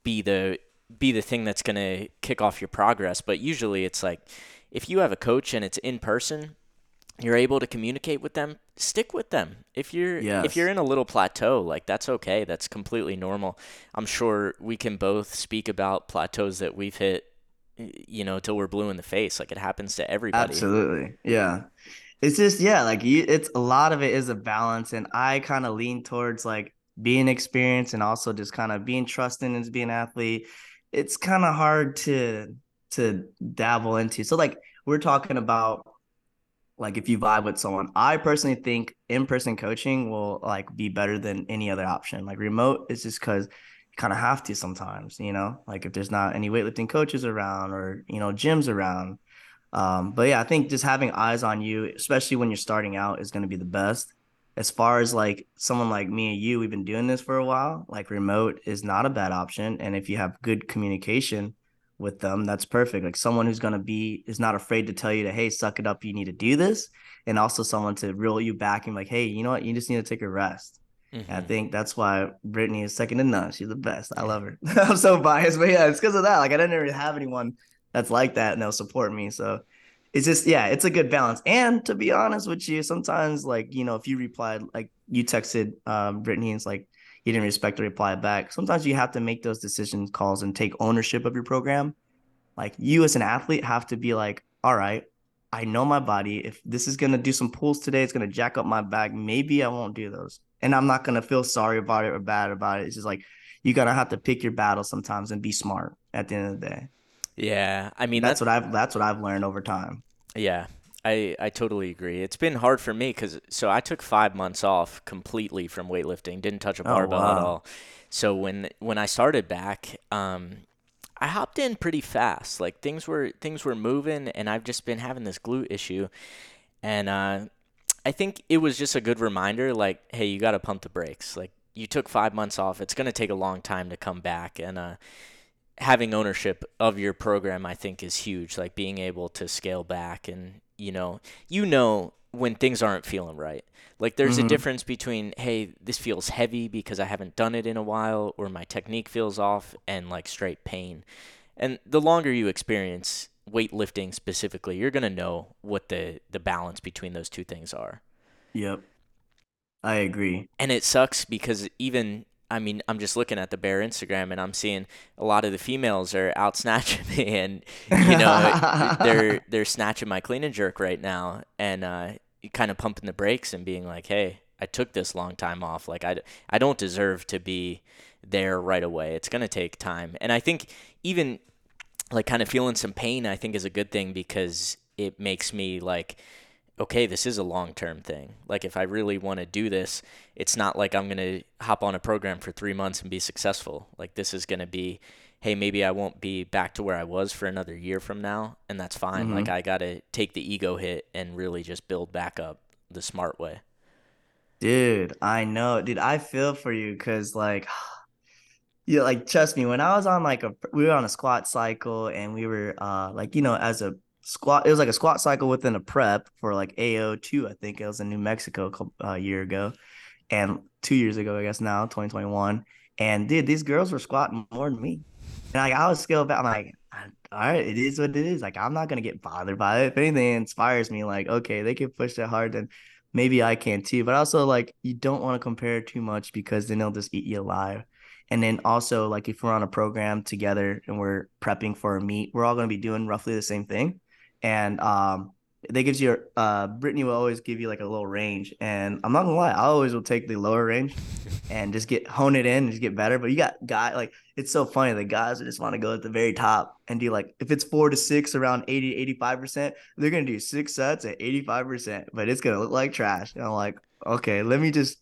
be the be the thing that's going to kick off your progress, but usually it's like if you have a coach and it's in person, you're able to communicate with them, stick with them. If you're if you're in a little plateau, like that's okay. That's completely normal. I'm sure we can both speak about plateaus that we've hit you know, till we're blue in the face. Like it happens to everybody. Absolutely. Yeah. It's just, yeah, like you, it's a lot of it is a balance. And I kind of lean towards like being experienced and also just kind of being trusting as being an athlete. It's kind of hard to, to dabble into. So like we're talking about like if you vibe with someone, I personally think in-person coaching will like be better than any other option. Like remote is just because you kind of have to sometimes, you know, like if there's not any weightlifting coaches around or, you know, gyms around. Um, but yeah, I think just having eyes on you, especially when you're starting out, is going to be the best. As far as like someone like me and you, we've been doing this for a while. Like remote is not a bad option, and if you have good communication with them, that's perfect. Like someone who's going to be is not afraid to tell you to hey, suck it up, you need to do this, and also someone to reel you back and like hey, you know what, you just need to take a rest. And I think that's why Brittany is second to none. She's the best. I love her. I'm so biased, but yeah, it's because of that. Like I didn't really have anyone that's like that and they'll support me. So it's just yeah, it's a good balance. And to be honest with you, sometimes like you know, if you replied like you texted um, Brittany and it's like you didn't respect the reply back. Sometimes you have to make those decision calls and take ownership of your program. Like you as an athlete have to be like, all right, I know my body. If this is gonna do some pulls today, it's gonna jack up my back. Maybe I won't do those, and I'm not gonna feel sorry about it or bad about it. It's just like you gotta have to pick your battle sometimes and be smart at the end of the day. Yeah, I mean That's that's what I've that's what I've learned over time. Yeah, I I totally agree. It's been hard for me because so I took five months off completely from weightlifting, didn't touch a Oh, barbell at wow. all. So when when I started back, um, I hopped in pretty fast. Like things were things were moving, and I've just been having this glute issue, and uh, I think it was just a good reminder. Like, hey, you got to pump the brakes. Like you took five months off. It's gonna take a long time to come back, and uh, having ownership of your program I think is huge like being able to scale back and you know you know when things aren't feeling right like there's a Mhm. difference between hey this feels heavy because I haven't done it in a while or my technique feels off and like straight pain and the longer you experience weightlifting specifically you're going to know what the the balance between those two things are Yep, I agree. and it sucks because even I mean, I'm just looking at the Bear Instagram and I'm seeing a lot of the females are out snatching me, and you know they're they're snatching my clean and jerk right now, and uh, kind of pumping the brakes and being like, "Hey, I took this long time off. Like I I don't deserve to be there right away. It's gonna take time." And I think even like kind of feeling some pain, I think is a good thing because it makes me like okay, this is a long term thing. Like, if I really want to do this, it's not like I'm going to hop on a program for three months and be successful. Like, this is going to be, hey, maybe I won't be back to where I was for another year from now, and that's fine. Like, I got to take the ego hit and really just build back up the smart way. Dude, I know. Dude, I feel for you because like yeah, like trust me, when I was on like a we were on a squat cycle and we were uh like, you know, as a squat, it was like a squat cycle within a prep for like AO2, I think it was in New Mexico a uh, year ago. And two years ago, I guess now, 2021. And dude, these girls were squatting more than me. And like I was scaled back. I'm like, all right, it is what it is. Like I'm not gonna get bothered by it. If anything it inspires me, like, okay, they can push that hard, then maybe I can too. But also like you don't want to compare too much because then they'll just eat you alive. And then also like if we're on a program together and we're prepping for a meet, we're all gonna be doing roughly the same thing. And um they gives you uh Brittany will always give you like a little range. And I'm not gonna lie, I always will take the lower range and just get hone it in and just get better. But you got guy like it's so funny. The guys that just want to go at the very top and do like if it's four to six around 80 85 percent, they're gonna do six sets at 85 percent, but it's gonna look like trash. And I'm like, okay, let me just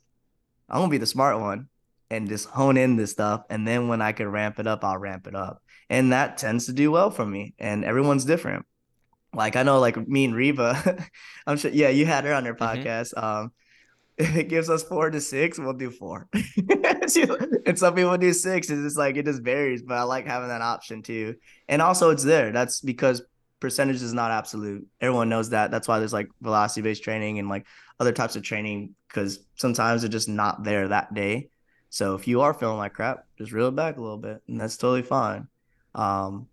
I'm gonna be the smart one and just hone in this stuff. And then when I can ramp it up, I'll ramp it up. And that tends to do well for me. And everyone's different. Like I know like me and Reba, I'm sure yeah, you had her on your Mhm. podcast. Um if it gives us four to six, we'll do four. And some people do six. It's just like it just varies, but I like having that option too. And also it's there. That's because percentage is not absolute. Everyone knows that. That's why there's like velocity based training and like other types of training because sometimes they're just not there that day. So if you are feeling like crap, just reel it back a little bit, and that's totally fine. Um,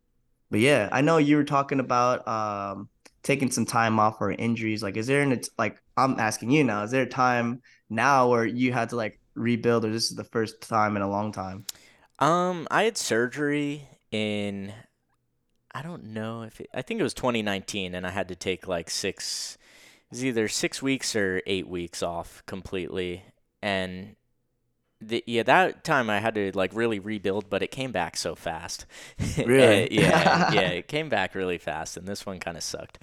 but yeah, I know you were talking about um taking some time off for injuries. Like, is there an like I'm asking you now, is there a time now where you had to like rebuild, or this is the first time in a long time? Um, I had surgery in, I don't know if it, I think it was 2019, and I had to take like six, it was either six weeks or eight weeks off completely, and the, yeah, that time I had to like really rebuild, but it came back so fast. Really? Yeah, yeah, it came back really fast, and this one kind of sucked.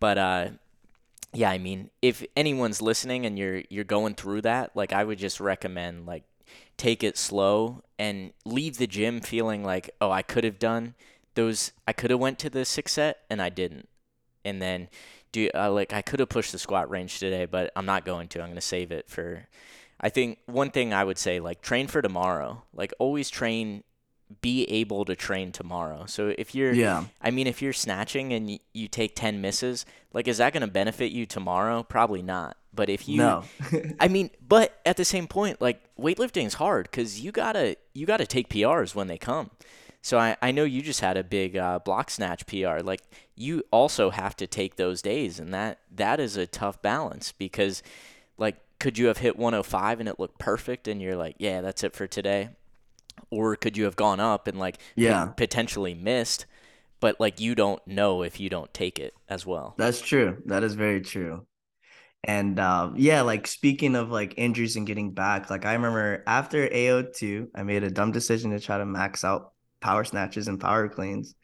But uh, yeah, I mean, if anyone's listening and you're you're going through that, like I would just recommend like take it slow and leave the gym feeling like, oh, I could have done those. I could have went to the six set and I didn't, and then do uh, like I could have pushed the squat range today, but I'm not going to. I'm going to save it for. I think one thing I would say like train for tomorrow. Like always train. Be able to train tomorrow. So if you're Yeah. I mean, if you're snatching and y- you take 10 misses, like, is that going to benefit you tomorrow? Probably not. But if you no. I mean, but at the same point, like weightlifting is hard because you gotta you gotta take PRs when they come. So I, I know you just had a big uh, block snatch PR. Like you also have to take those days, and that that is a tough balance because, could you have hit 105 and it looked perfect, and you're like, yeah, that's it for today, or could you have gone up and like Yeah. potentially missed, but like you don't know if you don't take it as well. That's true. That is very true. And um, yeah, like speaking of like injuries and getting back, like I remember after AO2, I made a dumb decision to try to max out power snatches and power cleans.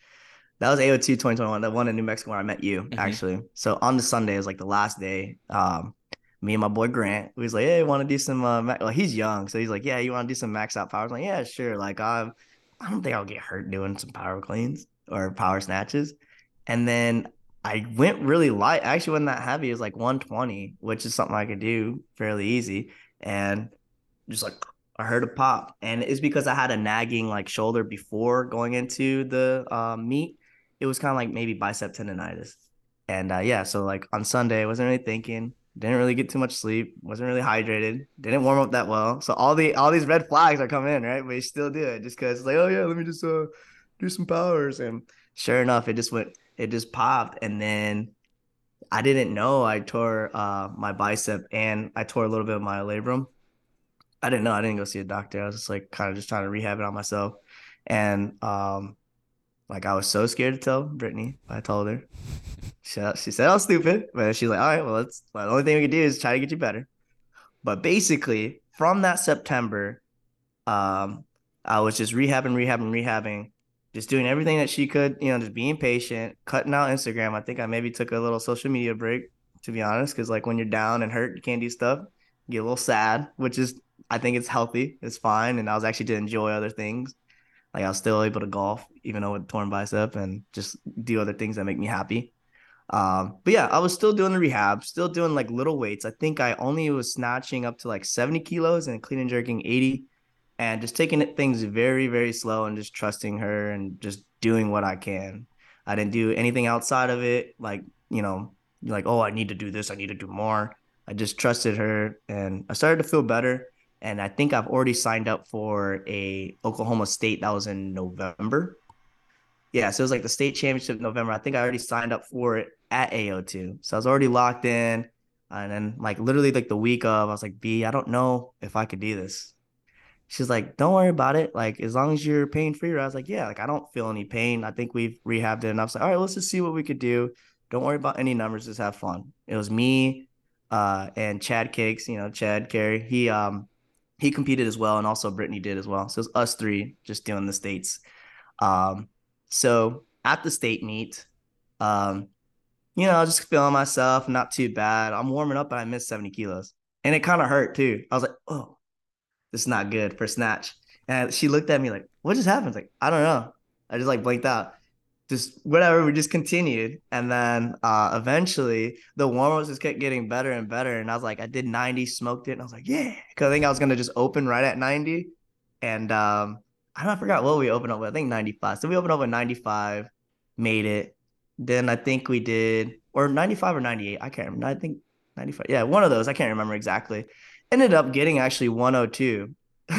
That was AO2 2021, that one in New Mexico where I met you Mhm. actually. So on the Sunday, it was like the last day. Um, me and my boy Grant, we was like, hey, want to do some, uh, he's young. So he's like, yeah, you want to do some max out power? I was like, yeah, sure. Like, um, I don't think I'll get hurt doing some power cleans or power snatches. And then I went really light. I actually wasn't that heavy. It was like 120, which is something I could do fairly easy. And just like I heard a pop. And it's because I had a nagging like shoulder before going into the um, meet. It was kind of like maybe bicep tendonitis. And uh, yeah, so like on Sunday, I wasn't really thinking, didn't really get too much sleep, wasn't really hydrated, didn't warm up that well. So all the all these red flags are coming in, right? But you still do it just because it's like, oh yeah, let me just uh do some powers. And sure enough, it just went it just popped and then i didn't know i tore uh my bicep and i tore a little bit of my labrum i didn't know i didn't go see a doctor i was just like kind of just trying to rehab it on myself and um like i was so scared to tell brittany i told her she, she said i was stupid but she's like all right well let's well, the only thing we can do is try to get you better but basically from that september um i was just rehabbing rehabbing rehabbing just doing everything that she could, you know, just being patient, cutting out Instagram. I think I maybe took a little social media break, to be honest, because like when you're down and hurt, you can't do stuff. You get a little sad, which is I think it's healthy. It's fine. And I was actually to enjoy other things. Like I was still able to golf, even though with torn bicep, and just do other things that make me happy. Um, but yeah, I was still doing the rehab, still doing like little weights. I think I only was snatching up to like 70 kilos and clean and jerking 80 and just taking things very very slow and just trusting her and just doing what i can i didn't do anything outside of it like you know like oh i need to do this i need to do more i just trusted her and i started to feel better and i think i've already signed up for a oklahoma state that was in november yeah so it was like the state championship november i think i already signed up for it at ao2 so i was already locked in and then like literally like the week of i was like b i don't know if i could do this she's like, don't worry about it. Like, as long as you're pain free. I was like, yeah, like I don't feel any pain. I think we've rehabbed it enough. So, like, all right, let's just see what we could do. Don't worry about any numbers. Just have fun. It was me, uh, and Chad Cakes. You know, Chad Carey. He um he competed as well, and also Brittany did as well. So it's us three just doing the states. Um, so at the state meet, um, you know, just feeling myself, not too bad. I'm warming up, but I missed 70 kilos, and it kind of hurt too. I was like, oh this is not good for snatch. And she looked at me like, what just happened? I like, I don't know. I just like blinked out. Just whatever, we just continued. And then uh eventually the warm-ups just kept getting better and better. And I was like, I did 90, smoked it, and I was like, yeah. Cause I think I was gonna just open right at 90. And um, I don't I forgot what we opened up with. I think 95. So we opened up with 95, made it. Then I think we did or 95 or 98. I can't remember. I think 95. Yeah, one of those. I can't remember exactly ended up getting actually 102.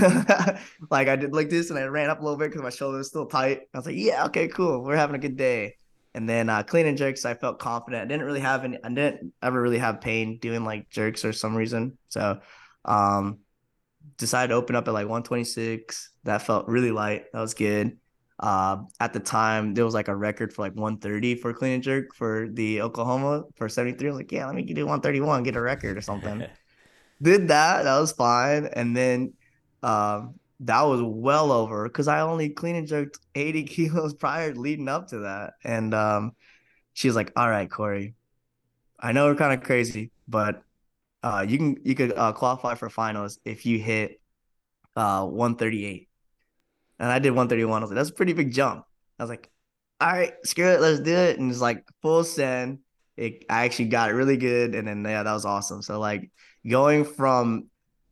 like I did like this and I ran up a little bit because my shoulder was still tight. I was like, yeah, okay, cool. We're having a good day. And then uh, clean and jerks, I felt confident. I didn't really have any, I didn't ever really have pain doing like jerks or some reason. So um decided to open up at like 126. That felt really light. That was good. Uh, at the time, there was like a record for like 130 for clean and jerk for the Oklahoma for 73. I was like, yeah, let me do 131, get a record or something did that. That was fine. And then um, that was well over because I only clean and jerked 80 kilos prior leading up to that. And um, she was like, All right, Corey, I know we're kind of crazy, but uh, you can you could uh, qualify for finals if you hit uh, 138. And I did 131. I was like, that's a pretty big jump. I was like, all right, screw it, let's do it. And it's like full send. It I actually got it really good. And then yeah, that was awesome. So like going from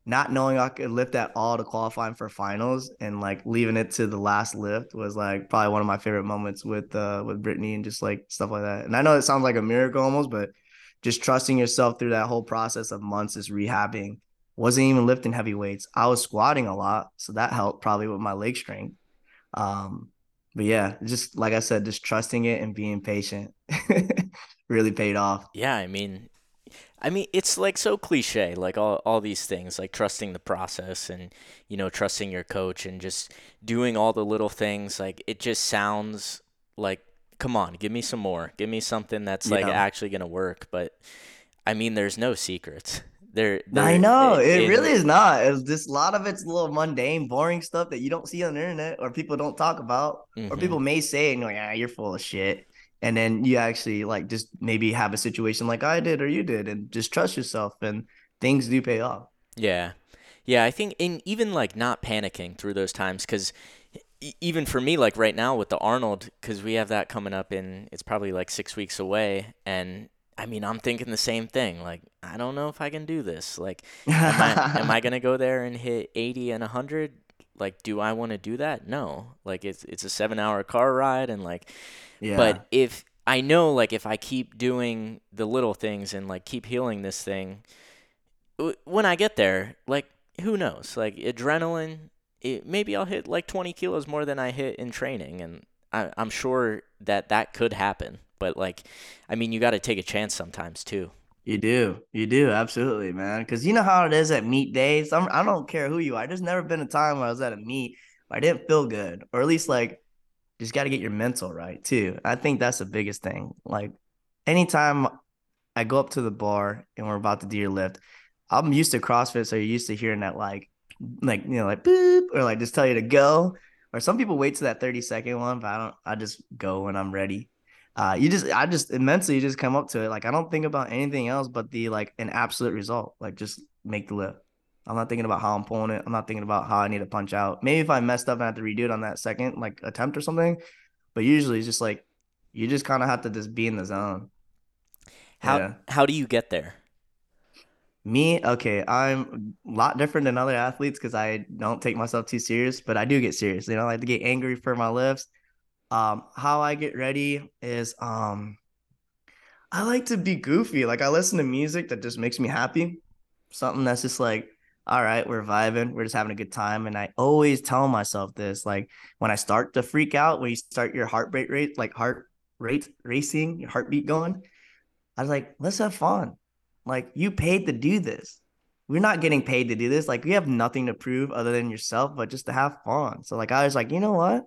not knowing I could lift at all to qualifying for finals and like leaving it to the last lift was like probably one of my favorite moments with uh with Brittany and just like stuff like that. And I know it sounds like a miracle almost, but just trusting yourself through that whole process of months is rehabbing. Wasn't even lifting heavy weights. I was squatting a lot, so that helped probably with my leg strength. Um, but yeah, just like I said, just trusting it and being patient really paid off. Yeah, I mean, I mean, it's like so cliche, like all, all these things, like trusting the process and, you know, trusting your coach and just doing all the little things. Like, it just sounds like, come on, give me some more. Give me something that's like actually going to work. But I mean, there's no secrets. There, I know it- it, it- really is not. It's just a lot of it's a little mundane, boring stuff that you don't see on the internet or people don't talk about, or Mhm. people may say, and you're like, yeah, you're full of shit. And then you actually like just maybe have a situation like I did or you did, and just trust yourself, and things do pay off. Yeah. Yeah, I think in even like not panicking through those times cuz even for me like right now with the Arnold cuz we have that coming up in it's probably like 6 weeks away and I mean, I'm thinking the same thing. Like, I don't know if I can do this. Like, am I am I going to go there and hit 80 and 100? Like, do I want to do that? No. Like it's it's a 7-hour car ride and like yeah. but if I know, like, if I keep doing the little things and like keep healing this thing, w- when I get there, like, who knows? Like, adrenaline, it, maybe I'll hit like 20 kilos more than I hit in training, and I, I'm sure that that could happen. But like, I mean, you got to take a chance sometimes too. You do. You do. Absolutely, man. Because you know how it is at meet days. I'm, I don't care who you are. There's never been a time where I was at a meet I didn't feel good, or at least like, just got to get your mental right too. I think that's the biggest thing. Like, anytime I go up to the bar and we're about to do your lift, I'm used to CrossFit, so you're used to hearing that like, like you know, like boop, or like just tell you to go. Or some people wait to that 30 second one, but I don't. I just go when I'm ready uh you just i just immensely just come up to it like i don't think about anything else but the like an absolute result like just make the lift i'm not thinking about how i'm pulling it i'm not thinking about how i need to punch out maybe if i messed up and I have to redo it on that second like attempt or something but usually it's just like you just kind of have to just be in the zone How Yeah. how do you get there? Me okay i'm a lot different than other athletes because i don't take myself too serious but i do get serious you know i like to get angry for my lifts. Um how i get ready is um i like to be goofy like i listen to music that just makes me happy. Something that's just like all right we're vibing we're just having a good time and i always tell myself this like when i start to freak out when you start your heart rate rate like heart rate racing your heartbeat going i was like let's have fun like you paid to do this we're not getting paid to do this like we have nothing to prove other than yourself but just to have fun so like i was like you know what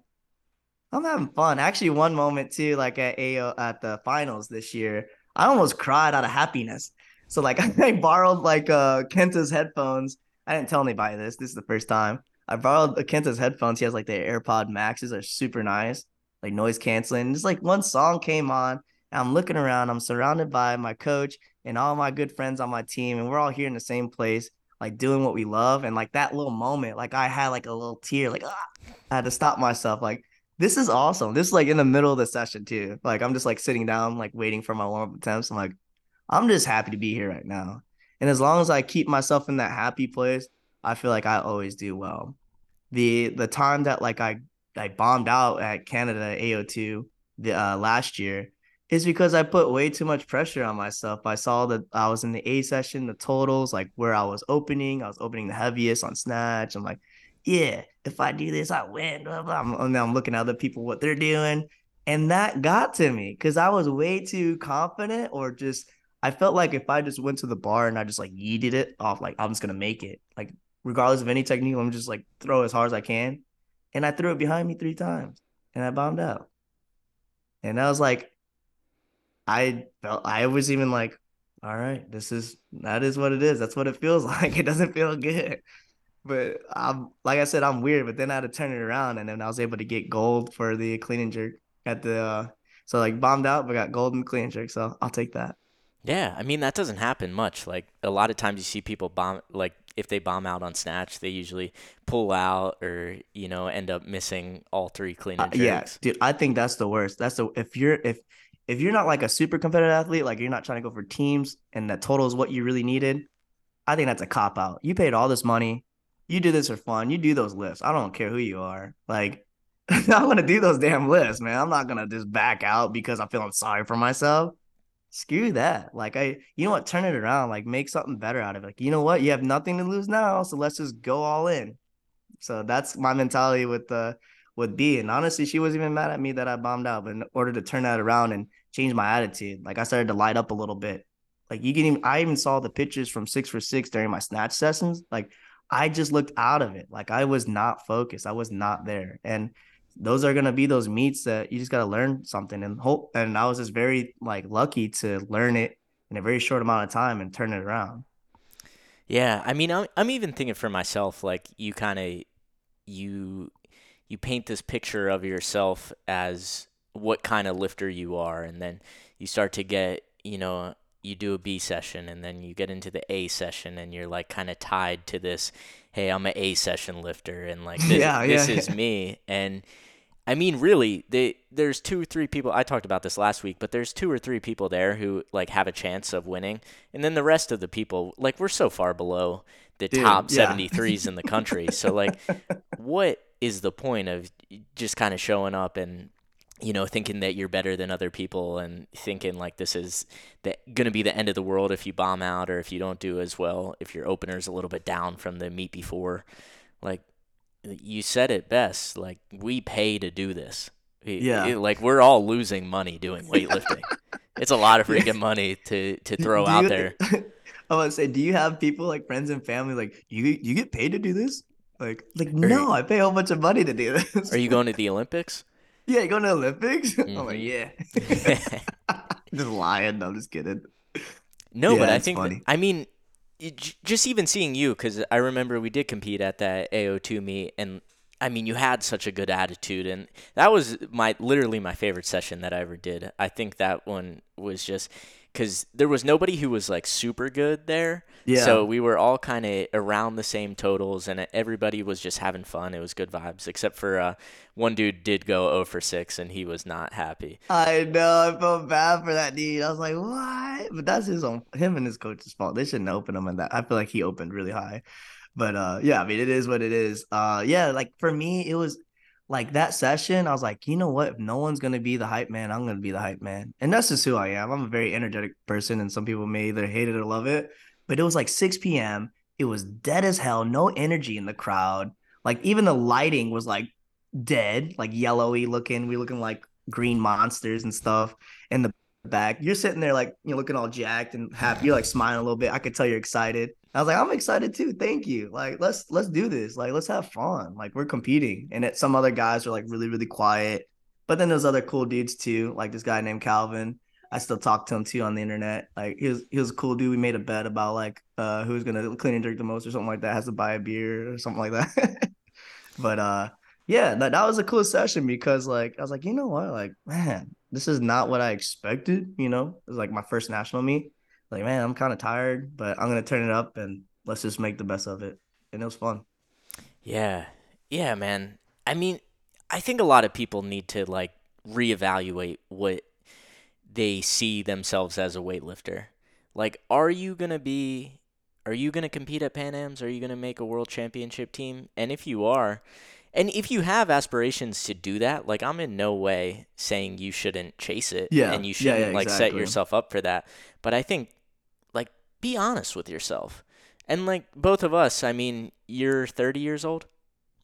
I'm having fun. Actually, one moment too, like at AO at the finals this year, I almost cried out of happiness. So like I borrowed like uh Kenta's headphones. I didn't tell anybody this. This is the first time. I borrowed Kenta's headphones. He has like the AirPod Maxes are super nice, like noise canceling. Just like one song came on, I'm looking around. I'm surrounded by my coach and all my good friends on my team, and we're all here in the same place, like doing what we love. And like that little moment, like I had like a little tear, like ah, I had to stop myself, like this is awesome. This is like in the middle of the session too. Like I'm just like sitting down, like waiting for my warm up attempts. I'm like, I'm just happy to be here right now. And as long as I keep myself in that happy place, I feel like I always do well. The the time that like I I bombed out at Canada AO2 the uh, last year is because I put way too much pressure on myself. I saw that I was in the A session, the totals, like where I was opening, I was opening the heaviest on snatch. I'm like, yeah, if I do this, I win. Blah, blah. I'm, and I'm looking at other people, what they're doing. And that got to me because I was way too confident, or just I felt like if I just went to the bar and I just like yeeted it off, like I'm just gonna make it. Like regardless of any technique, I'm just like throw as hard as I can. And I threw it behind me three times and I bombed out. And I was like, I felt I was even like, all right, this is that is what it is. That's what it feels like. It doesn't feel good. But I'm like I said, I'm weird. But then I had to turn it around, and then I was able to get gold for the clean and jerk at the. Uh, so like bombed out, but got gold in the clean and jerk. So I'll take that. Yeah, I mean that doesn't happen much. Like a lot of times you see people bomb like if they bomb out on snatch, they usually pull out or you know end up missing all three clean Uh, yeah, dude, I think that's the worst. That's the if you're if if you're not like a super competitive athlete, like you're not trying to go for teams, and that total is what you really needed. I think that's a cop out. You paid all this money. You do this for fun. You do those lifts. I don't care who you are. Like I'm gonna do those damn lifts, man. I'm not gonna just back out because I'm feeling sorry for myself. screw that. Like I, you know what, turn it around, like make something better out of it. Like, you know what, you have nothing to lose now, so let's just go all in. So that's my mentality with the with B. And honestly, she wasn't even mad at me that I bombed out. But in order to turn that around and change my attitude, like I started to light up a little bit. Like you can even I even saw the pictures from six for six during my snatch sessions. Like I just looked out of it. Like I was not focused. I was not there. And those are gonna be those meets that you just gotta learn something and hope. And I was just very like lucky to learn it in a very short amount of time and turn it around. Yeah, I mean, I'm I'm even thinking for myself, like you kind of you you paint this picture of yourself as what kind of lifter you are, and then you start to get, you know, you do a B session, and then you get into the A session, and you're like kind of tied to this. Hey, I'm an A session lifter, and like this, Yeah, this yeah. is me, and I mean, really, they, there's two or three people. I talked about this last week, but there's two or three people there who like have a chance of winning, and then the rest of the people, like we're so far below the Dude, top yeah. 73s in the country. so like, what is the point of just kind of showing up and you know thinking that you're better than other people and thinking like this is the, gonna be the end of the world if you bomb out or if you don't do as well if your opener's a little bit down from the meet before, like you said it best. Like we pay to do this. Yeah. it- like we're all losing money doing weightlifting. it's a lot of freaking money to to throw Do out there. I want to say, do you have people like friends and family like you you get paid to do this? Like like no, I pay a whole bunch of money to do this. Are you going to the Olympics? Yeah, you going to the Olympics? I'm like, Mhm. yeah. just lying. No, I'm just kidding. No, Yeah, but I think that- funny. I mean, just even seeing you because I remember we did compete at that AO2 meet, and I mean, you had such a good attitude, and that was my literally my favorite session that I ever did. I think that one was just because there was nobody who was like super good there. Yeah. So we were all kind of around the same totals, and everybody was just having fun. It was good vibes, except for uh, one dude did go 0 for 6, and he was not happy. I know. I felt bad for that dude. I was like, what? But that's his own, him and his coach's fault. They shouldn't open him in that. I feel like he opened really high. But uh, yeah, I mean, it is what it is. Uh, yeah, like for me, it was like that session. I was like, you know what? If no one's gonna be the hype man, I'm gonna be the hype man, and that's just who I am. I'm a very energetic person, and some people may either hate it or love it. But it was like 6 p.m. It was dead as hell. No energy in the crowd. Like even the lighting was like dead, like yellowy looking. We looking like green monsters and stuff And the back. You're sitting there like you're looking all jacked and happy. You're like smiling a little bit. I could tell you're excited. I was like, I'm excited too. Thank you. Like let's let's do this. Like let's have fun. Like we're competing. And it, some other guys are like really really quiet. But then there's other cool dudes too. Like this guy named Calvin. I still talk to him too on the internet. Like he was he was a cool dude. We made a bet about like uh who's gonna clean and drink the most or something like that. Has to buy a beer or something like that. but uh yeah, that, that was a cool session because like I was like, you know what? Like, man, this is not what I expected, you know? It was like my first national meet. Like, man, I'm kind of tired, but I'm gonna turn it up and let's just make the best of it. And it was fun. Yeah. Yeah, man. I mean, I think a lot of people need to like reevaluate what they see themselves as a weightlifter. Like, are you to be are you to compete at Pan Am's? Are you to make a world championship team? And if you are, and if you have aspirations to do that, like I'm in no way saying you shouldn't chase it Yeah. and you shouldn't yeah, like set yourself up for that. But I think like be honest with yourself. And like both of us, I mean, you're 30 years old?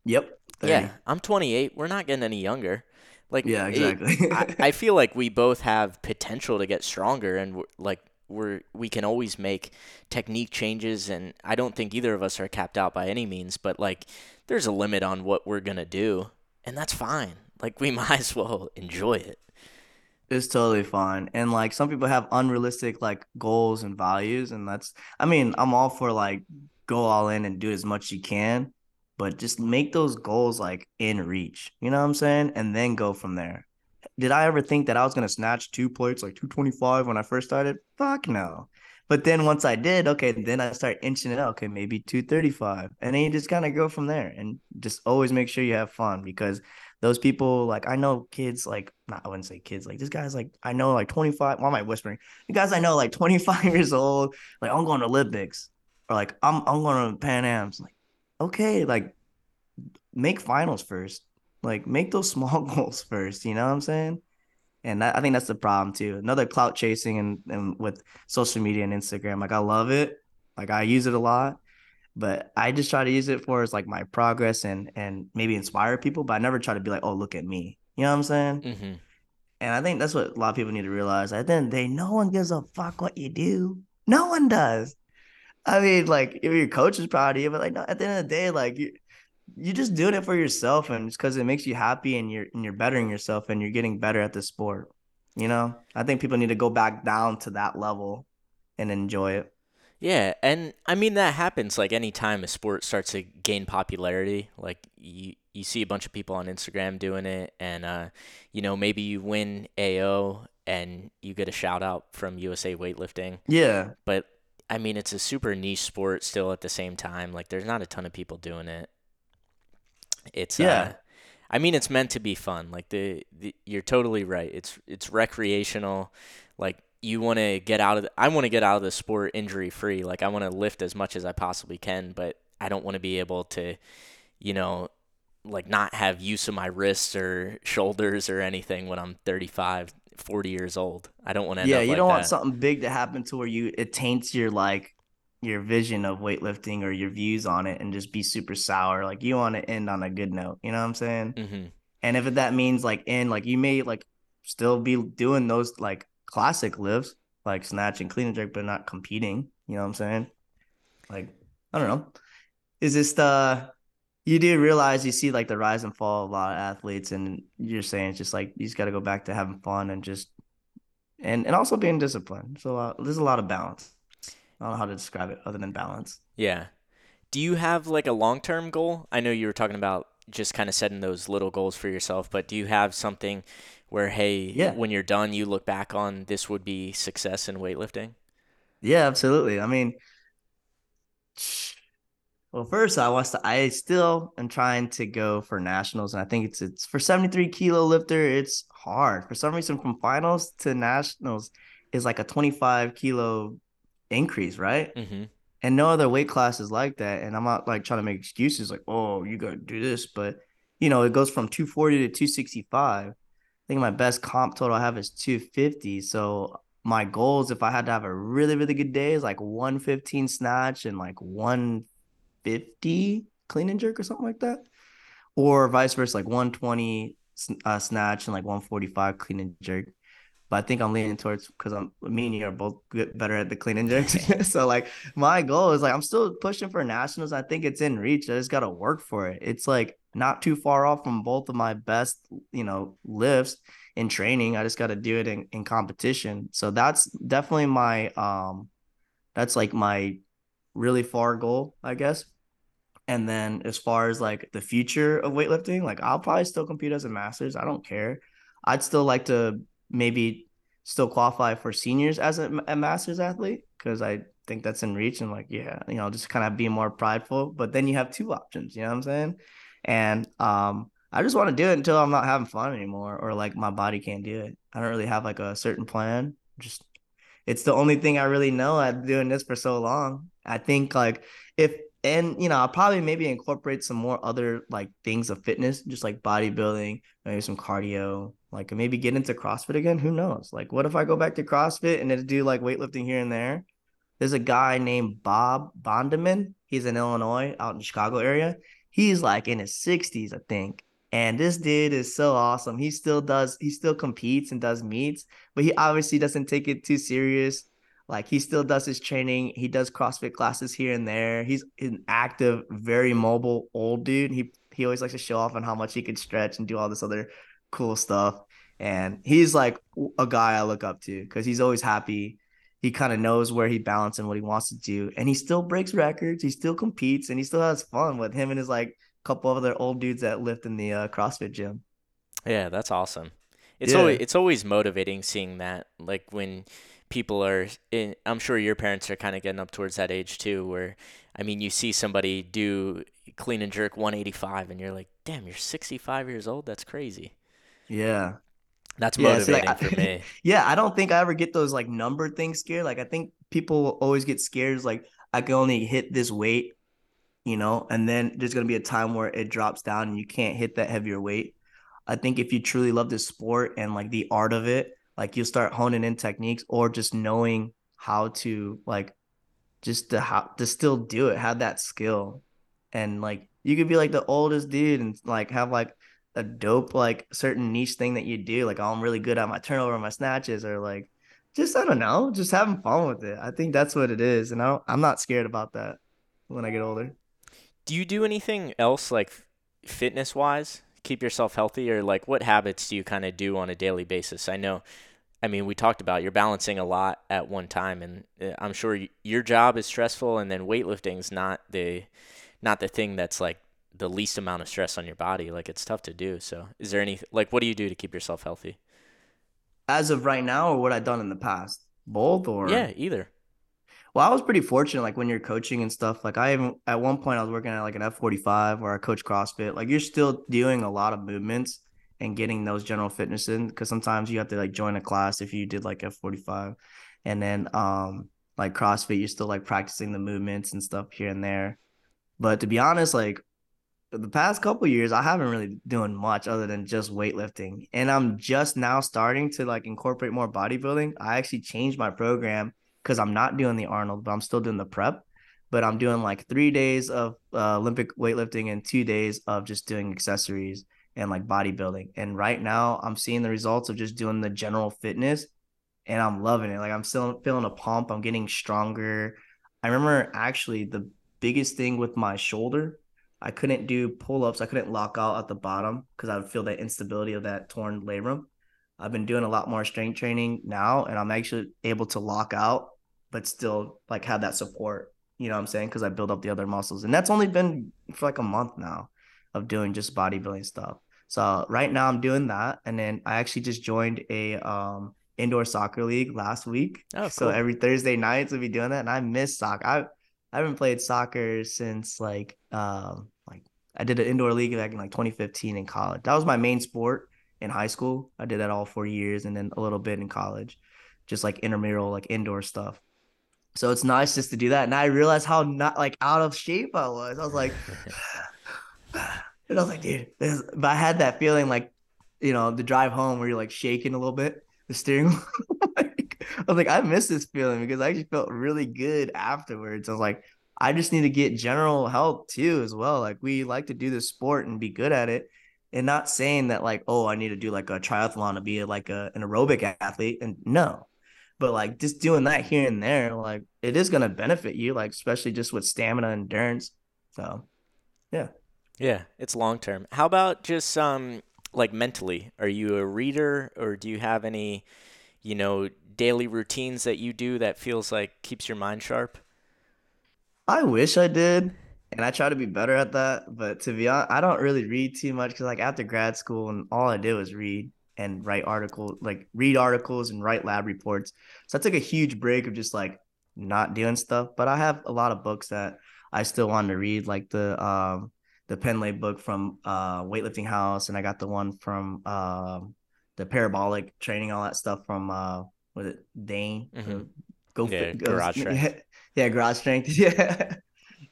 Yep. Yeah, I'm 28. We're not getting any younger. Like, Yeah, it- exactly. I, I feel like we both have potential to get stronger, and we're, like we're we can always make technique changes. And I don't think either of us are capped out by any means. But like, there's a limit on what we're gonna do, and that's fine. Like, we might as well enjoy it. It's totally fine. And like some people have unrealistic like goals and values. And that's I mean, I'm all for like go all in and do as much as you can, but just make those goals like in reach. You know what I'm saying? And then go from there. Did I ever think that I was gonna snatch two plates like 225 when I first started? Fuck no. But then once I did, okay, then I start inching it out. Okay, maybe 235. And then you just kind of go from there and just always make sure you have fun because those people like I know kids like not I wouldn't say kids like this guy's like I know like 25 why am I whispering the guys I know like 25 years old like I'm going to Olympics or like I'm I'm going to Pan Am's like okay like make finals first like make those small goals first you know what I'm saying And that, I think that's the problem too. Another clout chasing and, and with social media and Instagram. Like I love it. Like I use it a lot, but I just try to use it for as like my progress and and maybe inspire people. But I never try to be like, oh, look at me. You know what I'm saying? hmm And I think that's what a lot of people need to realize. At the end of the day, no one gives a fuck what you do. No one does. I mean, like if your coach is proud of you, but like no, at the end of the day, like you you're just doing it for yourself and it's because it makes you happy and you're and you're bettering yourself and you're getting better at the sport. You know? I think people need to go back down to that level and enjoy it. Yeah, and I mean that happens like anytime a sport starts to gain popularity. Like you you see a bunch of people on Instagram doing it and uh you know, maybe you win AO and you get a shout out from USA weightlifting. Yeah. But I mean it's a super niche sport still at the same time. Like there's not a ton of people doing it. It's Yeah. uh I mean it's meant to be fun. Like the, the you're totally right. It's it's recreational. Like you want to get out of the, I want to get out of the sport injury free. Like I want to lift as much as I possibly can, but I don't want to be able to, you know, like not have use of my wrists or shoulders or anything when I'm 35, 40 years old. I don't want to yeah, up you like don't want something big to happen to where you it taints your like your vision of weightlifting or your views on it and just be super sour. Like you want to end on a good note. You know what I'm saying? hmm And if that means like end, like you may like still be doing those like classic lifts, like snatch and clean and jerk, but not competing. You know what I'm saying? Like, I don't know. Is this the you do realize you see like the rise and fall of a lot of athletes and you're saying it's just like you just gotta go back to having fun and just and and also being disciplined. So uh, there's a lot of balance. I don't know how to describe it other than balance. Yeah. Do you have like a long-term goal? I know you were talking about just kind of setting those little goals for yourself, but do you have something where, hey, Yeah. when you're done, you look back on this would be success in weightlifting? Yeah, absolutely. I mean, well, first I was to, I still am trying to go for nationals, and I think it's it's for 73 kilo lifter, it's hard. For some reason, from finals to nationals is like a 25 kilo increase, right? Mm-hmm. And no other weight class is like that. And I'm not like trying to make excuses like, oh, you gotta do this, but you know, it goes from 240 to 265. I think my best comp total I have is 250. So my goals, if I had to have a really, really good day, is like 115 snatch and like 150 clean and jerk or something like that. Or vice versa, like 120 uh, snatch and like 145 clean and jerk. But I think I'm leaning towards because I'm me and you are both good, better at the clean and jerks. so like my goal is like I'm still pushing for nationals. I think it's in reach. I just gotta work for it. It's like not too far off from both of my best, you know, lifts in training. I just gotta do it in, in competition. So that's definitely my um that's like my really far goal, I guess. And then as far as like the future of weightlifting, like I'll probably still compete as a masters. I don't care. I'd still like to maybe still qualify for seniors as a, a masters athlete because I think that's in reach and like yeah, you know, just kind of be more prideful. But then you have two options, you know what I'm saying? And um I just want to do it until I'm not having fun anymore or like my body can't do it. I don't really have like a certain plan. Just it's the only thing I really know. I've been doing this for so long. I think like if and you know, I'll probably maybe incorporate some more other like things of fitness, just like bodybuilding, maybe some cardio, like maybe get into CrossFit again. Who knows? Like, what if I go back to CrossFit and do like weightlifting here and there? There's a guy named Bob Bondeman. He's in Illinois, out in the Chicago area. He's like in his 60s, I think. And this dude is so awesome. He still does, he still competes and does meets, but he obviously doesn't take it too serious. Like he still does his training. He does CrossFit classes here and there. He's an active, very mobile old dude. He he always likes to show off on how much he can stretch and do all this other cool stuff. And he's like a guy I look up to because he's always happy. He kind of knows where he balances and what he wants to do. And he still breaks records. He still competes and he still has fun with him and his like couple of other old dudes that lift in the uh, CrossFit gym. Yeah, that's awesome. It's Yeah. always it's always motivating seeing that. Like when people are in, I'm sure your parents are kind of getting up towards that age too where I mean you see somebody do clean and jerk 185 and you're like, "Damn, you're 65 years old? That's crazy." Yeah. That's Yeah, see, motivating like, for me. yeah, I don't think I ever get those like number things scared. Like I think people always get scared like I can only hit this weight, you know, and then there's gonna be a time where it drops down and you can't hit that heavier weight. I think if you truly love this sport and like the art of it, like you'll start honing in techniques or just knowing how to like just to how to still do it, have that skill. And like you could be like the oldest dude and like have like a dope like certain niche thing that you do. Like oh, I'm really good at my turnover, my snatches, or like just I don't know, just having fun with it. I think that's what it is, and I I'm not scared about that when I get older. Do you do anything else like fitness wise? Keep yourself healthy, or like what habits do you kind of do on a daily basis? I know, I mean, we talked about you're balancing a lot at one time, and uh, I'm sure your job is stressful, and then weightlifting's not the not the thing that's like the least amount of stress on your body. Like it's tough to do. So, is there any like what do you do to keep yourself healthy? As of right now, or what I've done in the past, both or Yeah, either. Well, I was pretty fortunate, like when you're coaching and stuff. Like I even at one point I was working at like an F forty five where I coach CrossFit. Like you're still doing a lot of movements and getting those general fitness in because sometimes you have to like join a class if you did like F forty five, and then um like CrossFit you're still like practicing the movements and stuff here and there. But to be honest, like the past couple years, I haven't really doing much other than just weightlifting, and I'm just now starting to like incorporate more bodybuilding. I actually changed my program because I'm not doing the Arnold, but I'm still doing the prep. But I'm doing like three days of uh, Olympic weightlifting and two days of just doing accessories and like bodybuilding. And right now, I'm seeing the results of just doing the general fitness, and I'm loving it. Like I'm still feeling a pump. I'm getting stronger. I remember actually the biggest thing with my shoulder I couldn't do pull ups. I couldn't lock out at the bottom because I would feel that instability of that torn labrum. I've been doing a lot more strength training now, and I'm actually able to lock out, but still like have that support. You know what I'm saying? Because I build up the other muscles, and that's only been for like a month now of doing just bodybuilding stuff. So right now I'm doing that, and then I actually just joined a um indoor soccer league last week. Oh, So every Thursday nights we'll be doing that, and I miss soccer. I I haven't played soccer since like um like I did an indoor league back in like 2015 in college. That was my main sport in high school. I did that all four years, and then a little bit in college, just like intramural like indoor stuff. So it's nice just to do that, and I realized how not like out of shape I was. I was like, and I was like, dude, this, but I had that feeling like, you know, the drive home where you're like shaking a little bit, the steering I was like, I miss this feeling because I actually felt really good afterwards. I was like, I just need to get general health too, as well. Like, we like to do this sport and be good at it. And not saying that, like, oh, I need to do like a triathlon to be like a, an aerobic athlete. And no, but like just doing that here and there, like, it is going to benefit you, like, especially just with stamina endurance. So, yeah. Yeah, it's long term. How about just um like mentally? Are you a reader or do you have any, you know, daily routines that you do that feels like keeps your mind sharp? I wish I did, and I try to be better at that. But to be honest, I don't really read too much because, like, after grad school, and all I did was read and write articles, like read articles and write lab reports. So I took a huge break of just like not doing stuff. But I have a lot of books that I still want to read, like the um the Pendlay book from uh Weightlifting House, and I got the one from um the Parabolic Training, all that stuff from uh was it Dane? Mhm. Go Yeah, Fit- Garage yeah, Strength. yeah, garage strength. Yeah.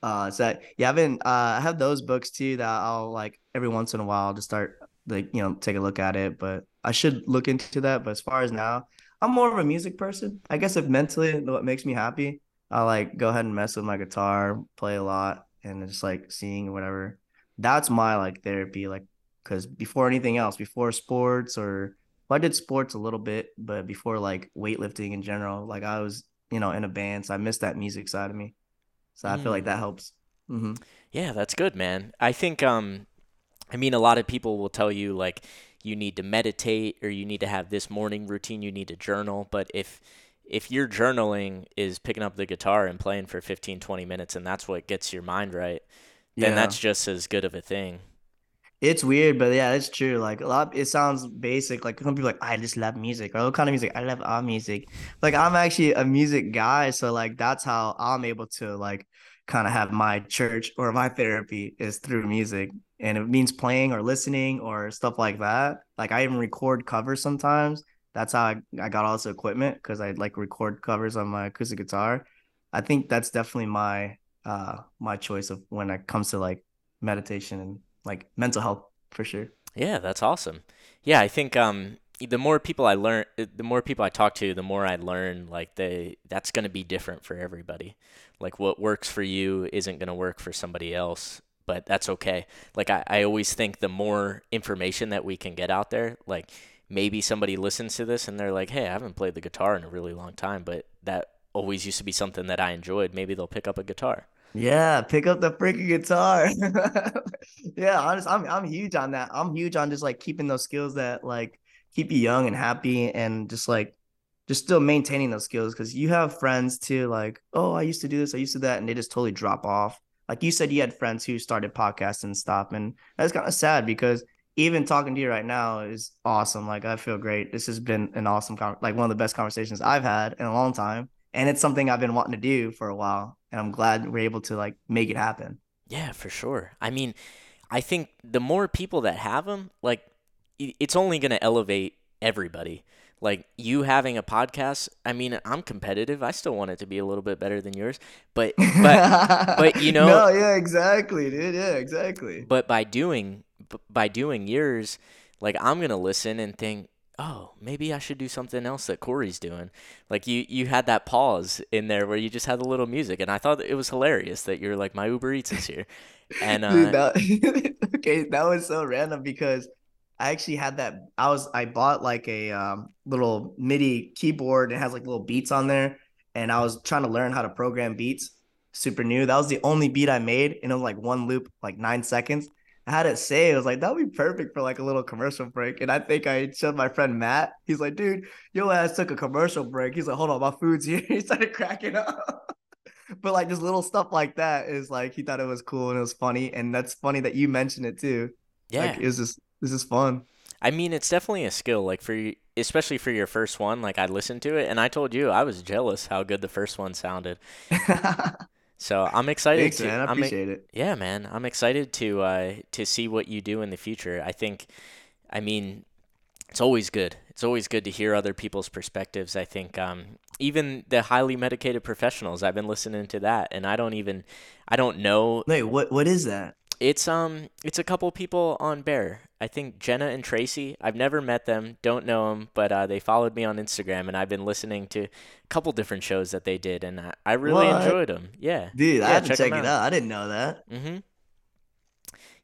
Uh, so yeah, I've been uh, I have those books too that I'll like every once in a while to start like you know take a look at it. But I should look into that. But as far as now, I'm more of a music person. I guess if mentally what makes me happy, I like go ahead and mess with my guitar, play a lot, and just like sing or whatever. That's my like therapy. Like because before anything else, before sports or well, I did sports a little bit, but before like weightlifting in general, like I was you know in a band, so I missed that music side of me. So I feel like Mm. that helps. hmm Yeah, that's good, man. I think um I mean a lot of people will tell you like you need to meditate or you need to have this morning routine, you need to journal, but if if your journaling is picking up the guitar and playing for 15 20 minutes and that's what gets your mind right, then Yeah. that's just as good of a thing. It's weird, but yeah, it's true. Like a lot, it sounds basic. Like some people like, I just love music, or what kind of music? I love all music. Like I'm actually a music guy, so like that's how I'm able to like kind of have my church or my therapy is through music, and it means playing or listening or stuff like that. Like I even record covers sometimes. That's how I, I got all this equipment because I like record covers on my acoustic guitar. I think that's definitely my uh my choice of when it comes to like meditation and like mental health for sure. Yeah, that's awesome. Yeah, I think um the more people I learn, the more people I talk to, the more I learn. Like they, that's going to be different for everybody. Like what works for you isn't going to work for somebody else, but that's okay. Like I, I always think the more information that we can get out there, like maybe somebody listens to this and they're like, hey, I haven't played the guitar in a really long time, but that always used to be something that I enjoyed. Maybe they'll pick up a guitar. Yeah, pick up the freaking guitar. yeah, honest, I'm I'm huge on that. I'm huge on just like keeping those skills that like keep you young and happy and just like just still maintaining those skills because you have friends too, like, oh, I used to do this, I used to that, and they just totally drop off. Like you said, you had friends who started podcasts and stuff, and that's kind of sad because even talking to you right now is awesome. Like I feel great. This has been an awesome, con- like one of the best conversations I've had in a long time, and it's something I've been wanting to do for a while, and I'm glad we're able to like make it happen. Yeah, for sure. I mean, I think the more people that have them, like, it's only going to elevate everybody. Like you having a podcast, I mean, I'm competitive. I still want it to be a little bit better than yours, but but but you know, no, yeah, exactly, dude, yeah, exactly. But by doing by doing yours, like I'm gonna listen and think, oh, maybe I should do something else that Corey's doing. Like you, you had that pause in there where you just had a little music, and I thought it was hilarious that you're like, my Uber Eats is here, and uh, Dude, that, okay, that was so random because I actually had that. I was I bought like a um, little MIDI keyboard. It has like little beats on there, and I was trying to learn how to program beats. Super new. That was the only beat I made, and it was like one loop, like nine seconds. I had it say, I was like, that would be perfect for like a little commercial break. And I think I showed my friend Matt. He's like, dude, your ass took a commercial break. He's like, hold on, my food's here. He started cracking up. but like just little stuff like that is like he thought it was cool and it was funny. And that's funny that you mentioned it too. Yeah. Like, it's just this is fun. I mean, it's definitely a skill. Like for you, especially for your first one. Like I listened to it, and I told you I was jealous how good the first one sounded. so I'm excited. Thanks, to, man. I appreciate I'm, it. Yeah, man. I'm excited to uh, to see what you do in the future. I think, I mean, it's always good. It's always good to hear other people's perspectives. I think um, even the highly medicated professionals. I've been listening to that, and I don't even, I don't know. Wait, what? What is that? It's um it's a couple people on Bear. I think Jenna and Tracy. I've never met them, don't know them, but uh, they followed me on Instagram, and I've been listening to a couple different shows that they did, and I, I really What? enjoyed them. Yeah, Dude, I Yeah, have to check check 'em it out. I didn't know that. Mm-hmm.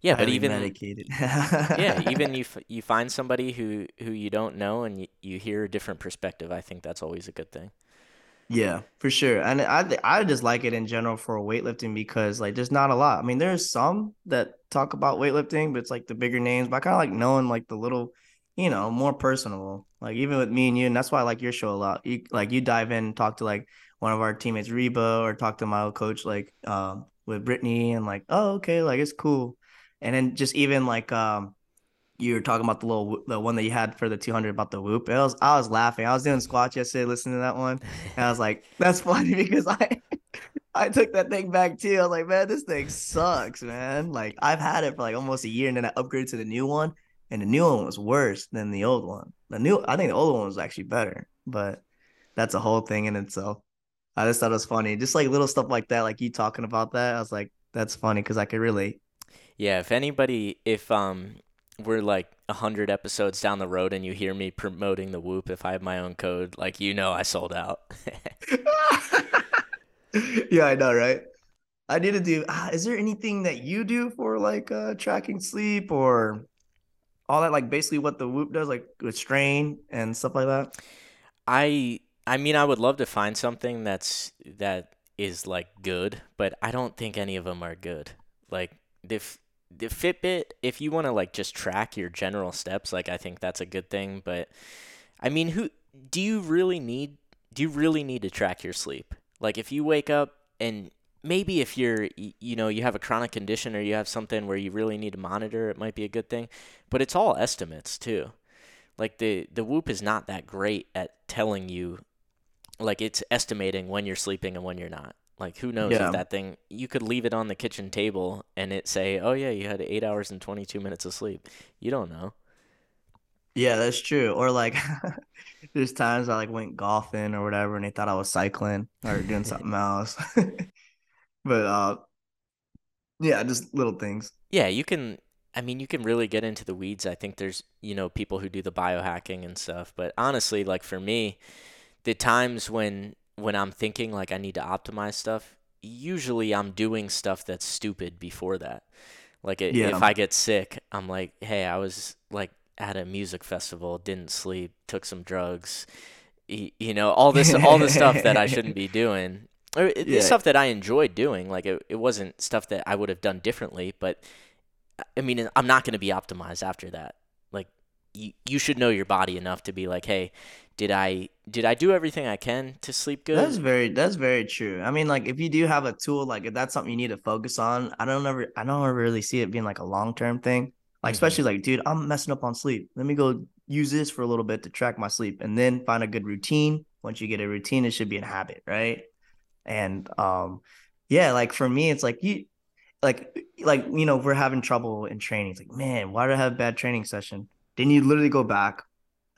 Yeah, but even medicated. yeah, even you f- you find somebody who who you don't know, and you, you hear a different perspective. I think that's always a good thing. Yeah, for sure. And I I just like it in general for weightlifting because like there's not a lot. I mean, there's some that talk about weightlifting, but it's like the bigger names. But I kind of like knowing like the little, you know, more personal. Like even with me and you, and that's why I like your show a lot. You like you dive in, and talk to like one of our teammates, Reba, or talk to my old coach like um with Brittany, and like oh okay, like it's cool. And then just even like um you were talking about the little the one that you had for the 200 about the whoop. It was I was laughing. I was doing squats yesterday, listening to that one, and I was like, "That's funny," because I I took that thing back too. I was like, "Man, this thing sucks, man." Like I've had it for like almost a year, and then I upgraded to the new one, and the new one was worse than the old one. The new, I think the old one was actually better, but that's a whole thing in itself. I just thought it was funny, just like little stuff like that, like you talking about that. I was like, "That's funny" because I could relate. Yeah, if anybody, if um, we're like a hundred episodes down the road and you hear me promoting the Whoop, if I have my own code, like you know, I sold out. yeah, I know, right? I need to do. Ah, is there anything that you do for like uh tracking sleep or all that? Like basically what the Whoop does, like with strain and stuff like that. I, I mean, I would love to find something that's that is like good, but I don't think any of them are good. Like the f- the Fitbit, if you want to like just track your general steps, like I think that's a good thing. But I mean, who do you really need? Do you really need to track your sleep? Like if you wake up and maybe if you're you know you have a chronic condition or you have something where you really need to monitor, it might be a good thing. But it's all estimates too. Like the the Whoop is not that great at telling you, like it's estimating when you're sleeping and when you're not. Like who knows Yeah. if that thing you could leave it on the kitchen table and it say, "Oh yeah, you had 8 hours and 22 minutes of sleep." You don't know. Yeah, that's true. Or like there's times I like went golfing or whatever and they thought I was cycling or doing something else. but uh yeah, just little things. Yeah, you can I mean, you can really get into the weeds. I think there's, you know, people who do the biohacking and stuff, but honestly, like for me, the times when when I'm thinking like I need to optimize stuff, usually I'm doing stuff that's stupid before that. Like i Yeah. if I get sick, I'm like, "Hey, I was like at a music festival, didn't sleep, took some drugs." y- You know, all this all the stuff that I shouldn't be doing. Or it- Yeah. stuff that I enjoyed doing. Like it, it wasn't stuff that I would have done differently, but I mean, I'm not going to be optimized after that. You, you should know your body enough to be like, hey, did I did I do everything I can to sleep good? That's very that's very true. I mean, like if you do have a tool, like if that's something you need to focus on, I don't ever I don't ever really see it being like a long term thing. Like Mhm. especially like, dude, I'm messing up on sleep. Let me go use this for a little bit to track my sleep and then find a good routine. Once you get a routine, it should be a habit, right? And um, yeah, like for me, it's like you like like you know, we're having trouble in training. It's like, man, why did I have a bad training session? Then you literally go back.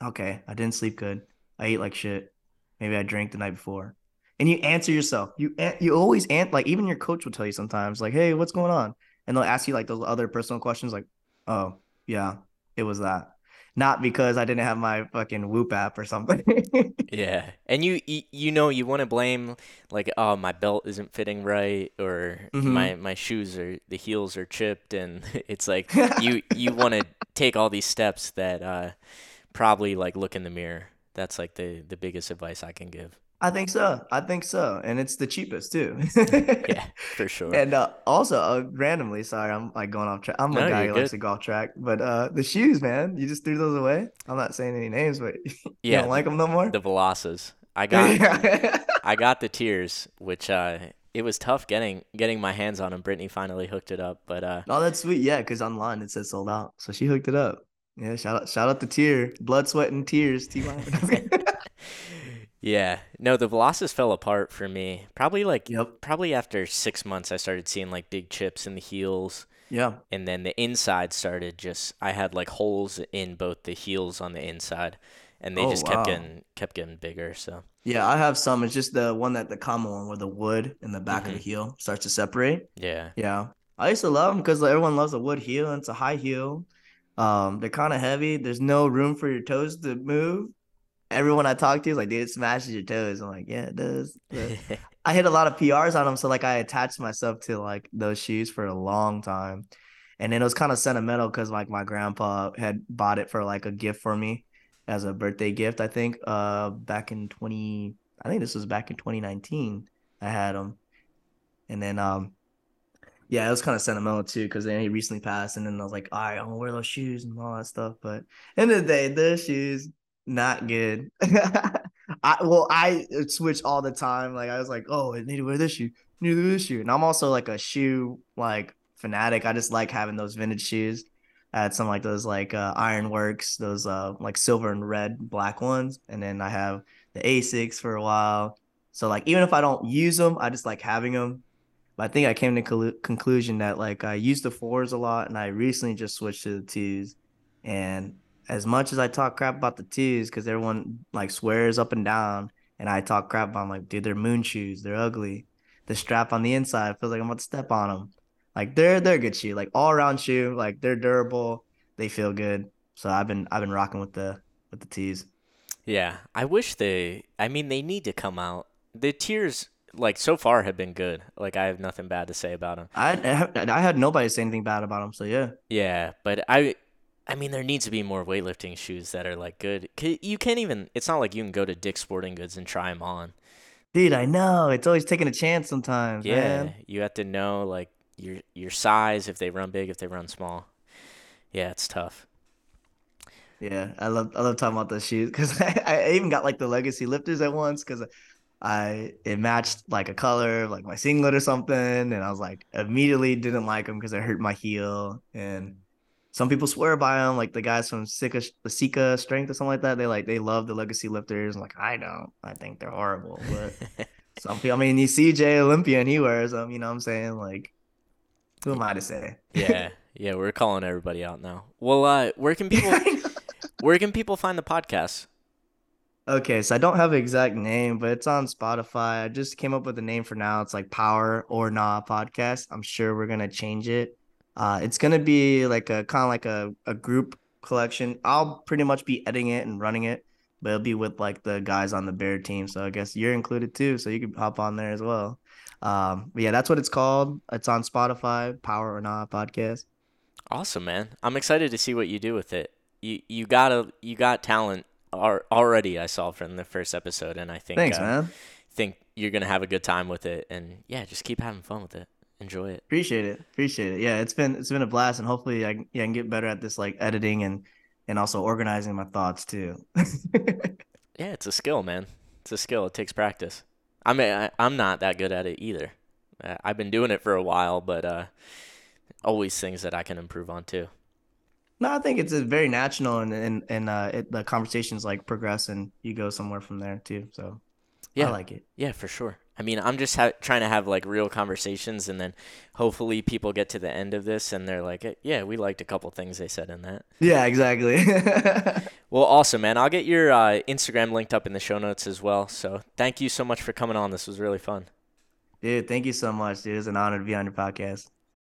Okay, I didn't sleep good. I ate like shit. Maybe I drank the night before. And you answer yourself. You you always ant like even your coach will tell you sometimes like, "Hey, what's going on?" And they'll ask you like those other personal questions like, "Oh, yeah, it was that." Not because I didn't have my fucking Whoop app or something. Yeah, and you you, you know you want to blame like oh my belt isn't fitting right or Mhm. my my shoes are the heels are chipped and it's like you you want to take all these steps that uh probably like look in the mirror. That's like the the biggest advice I can give. I think so. I think so. And it's the cheapest too. Yeah, for sure. And uh, also, uh, randomly, sorry, I'm like going off track. I'm No, a guy who likes good. to go off track, but uh, the shoes, man, you just threw those away. I'm not saying any names, but you Yeah, don't like them no more. the Veloces. I got I got the tears, which uh it was tough getting getting my hands on them. Brittany finally hooked it up, but uh Oh, that's sweet. Yeah, because online it says sold out, so she hooked it up. Yeah, shout out, shout out to Tear, blood, sweat, and tears. T. yeah, no, the Velocis fell apart for me. Probably like yep. probably after six months, I started seeing like big chips in the heels, Yeah. and then the inside started just. I had like holes in both the heels on the inside, and they Oh, just kept wow. getting kept getting bigger. So Yeah, I have some. It's just the one that the common one where the wood in the back of the Mhm. heel starts to separate. yeah, Yeah, I used to love them because everyone loves a wood heel and it's a high heel. Um, they're kind of heavy. There's no room for your toes to move. Everyone I talk to is like, dude, it smashes your toes. I'm like, yeah, it does. I hit a lot of PRs on them, so like I attached myself to like those shoes for a long time, and then it was kind of sentimental because like my grandpa had bought it for like a gift for me as a birthday gift. I think uh back in twenty, I think this was back in 2019. I had them, and then um yeah, it was kind of sentimental too because then he recently passed, and then I was like, all right, I'm gonna wear those shoes and all that stuff. But end of the day, those shoes not good. I well, I switch all the time. Like I was like, oh, I need to wear this shoe, need to wear this shoe, and I'm also like a shoe like fanatic. I just like having those vintage shoes. I had some like those like uh, Ironworks, those uh like silver and red, black ones, and then I have the Asics for a while. So like even if I don't use them, I just like having them. But I think I came to collu- conclusion that like I used the fours a lot, and I recently just switched to the twos. And as much as I talk crap about the twos, because everyone like swears up and down, and I talk crap about, 'em, like, dude, they're moon shoes, they're ugly. The strap on the inside feels like I'm about to step on them. Like they're they're a good shoe, like all around shoe, like they're durable, they feel good. So I've been I've been rocking with the with the tees. yeah. I wish they. I mean, they need to come out. The tears like so far have been good. Like I have nothing bad to say about them. I I had nobody say anything bad about them, so yeah. Yeah, but I I mean there needs to be more weightlifting shoes that are like good. You can't even it's not like you can go to Dick's Sporting Goods and try them on. Dude, I know it's always taking a chance sometimes, Yeah, man. you have to know like your your size if they run big, if they run small. Yeah, it's tough. Yeah, I love I love talking about those shoes because I, I even got like the legacy lifters at once because I it matched like a color like my singlet or something, and I was like immediately didn't like them because it hurt my heel. And some people swear by them, like the guys from Sika the Sika Strength or something like that. They like they love the legacy lifters. I'm like I don't, I think they're horrible. But some people, I mean, you see Jay Olympia and he wears them. You know what I'm saying? Like, who am I to say? yeah. Yeah, we're calling everybody out now. Well, uh where can people where can people find the podcast? Okay, so I don't have an exact name, but it's on Spotify. I just came up with a name for now. It's like Power or Nah Podcast. I'm sure we're gonna change it Uh, it's gonna be like a kind of like a, a group collection. I'll pretty much be editing it and running it, but it'll be with like the guys on the bear team. So I guess you're included too, so you can hop on there as well. Um, but yeah, that's what it's called. It's on Spotify, Power or Not podcast. Awesome, man. I'm excited to see what you do with it. You you got a you got talent already. I saw from the first episode, and I think Thanks, uh, man. think you're gonna have a good time with it. And yeah, just keep having fun with it. Enjoy it. Appreciate it. Appreciate it. Yeah, it's been it's been a blast, and hopefully I can, yeah, I can get better at this like editing and and also organizing my thoughts too. Yeah, it's a skill, man. It's a skill. It takes practice. I mean, I, I'm not that good at it either. Uh, I've been doing it for a while, but uh, always things that I can improve on too. no, I think it's a very natural, and and and uh, it, the conversations like progress, and you go somewhere from there too. So Yeah. I like it. Yeah, for sure. I mean, I'm just ha- trying to have like real conversations, and then hopefully people get to the end of this and they're like, "Eh, "Yeah, we liked a couple things they said in that." Yeah, exactly. Well, awesome, man. I'll get your uh, Instagram linked up in the show notes as well. So thank you so much for coming on. This was really fun. dude, thank you so much, dude. It's an honor to be on your podcast.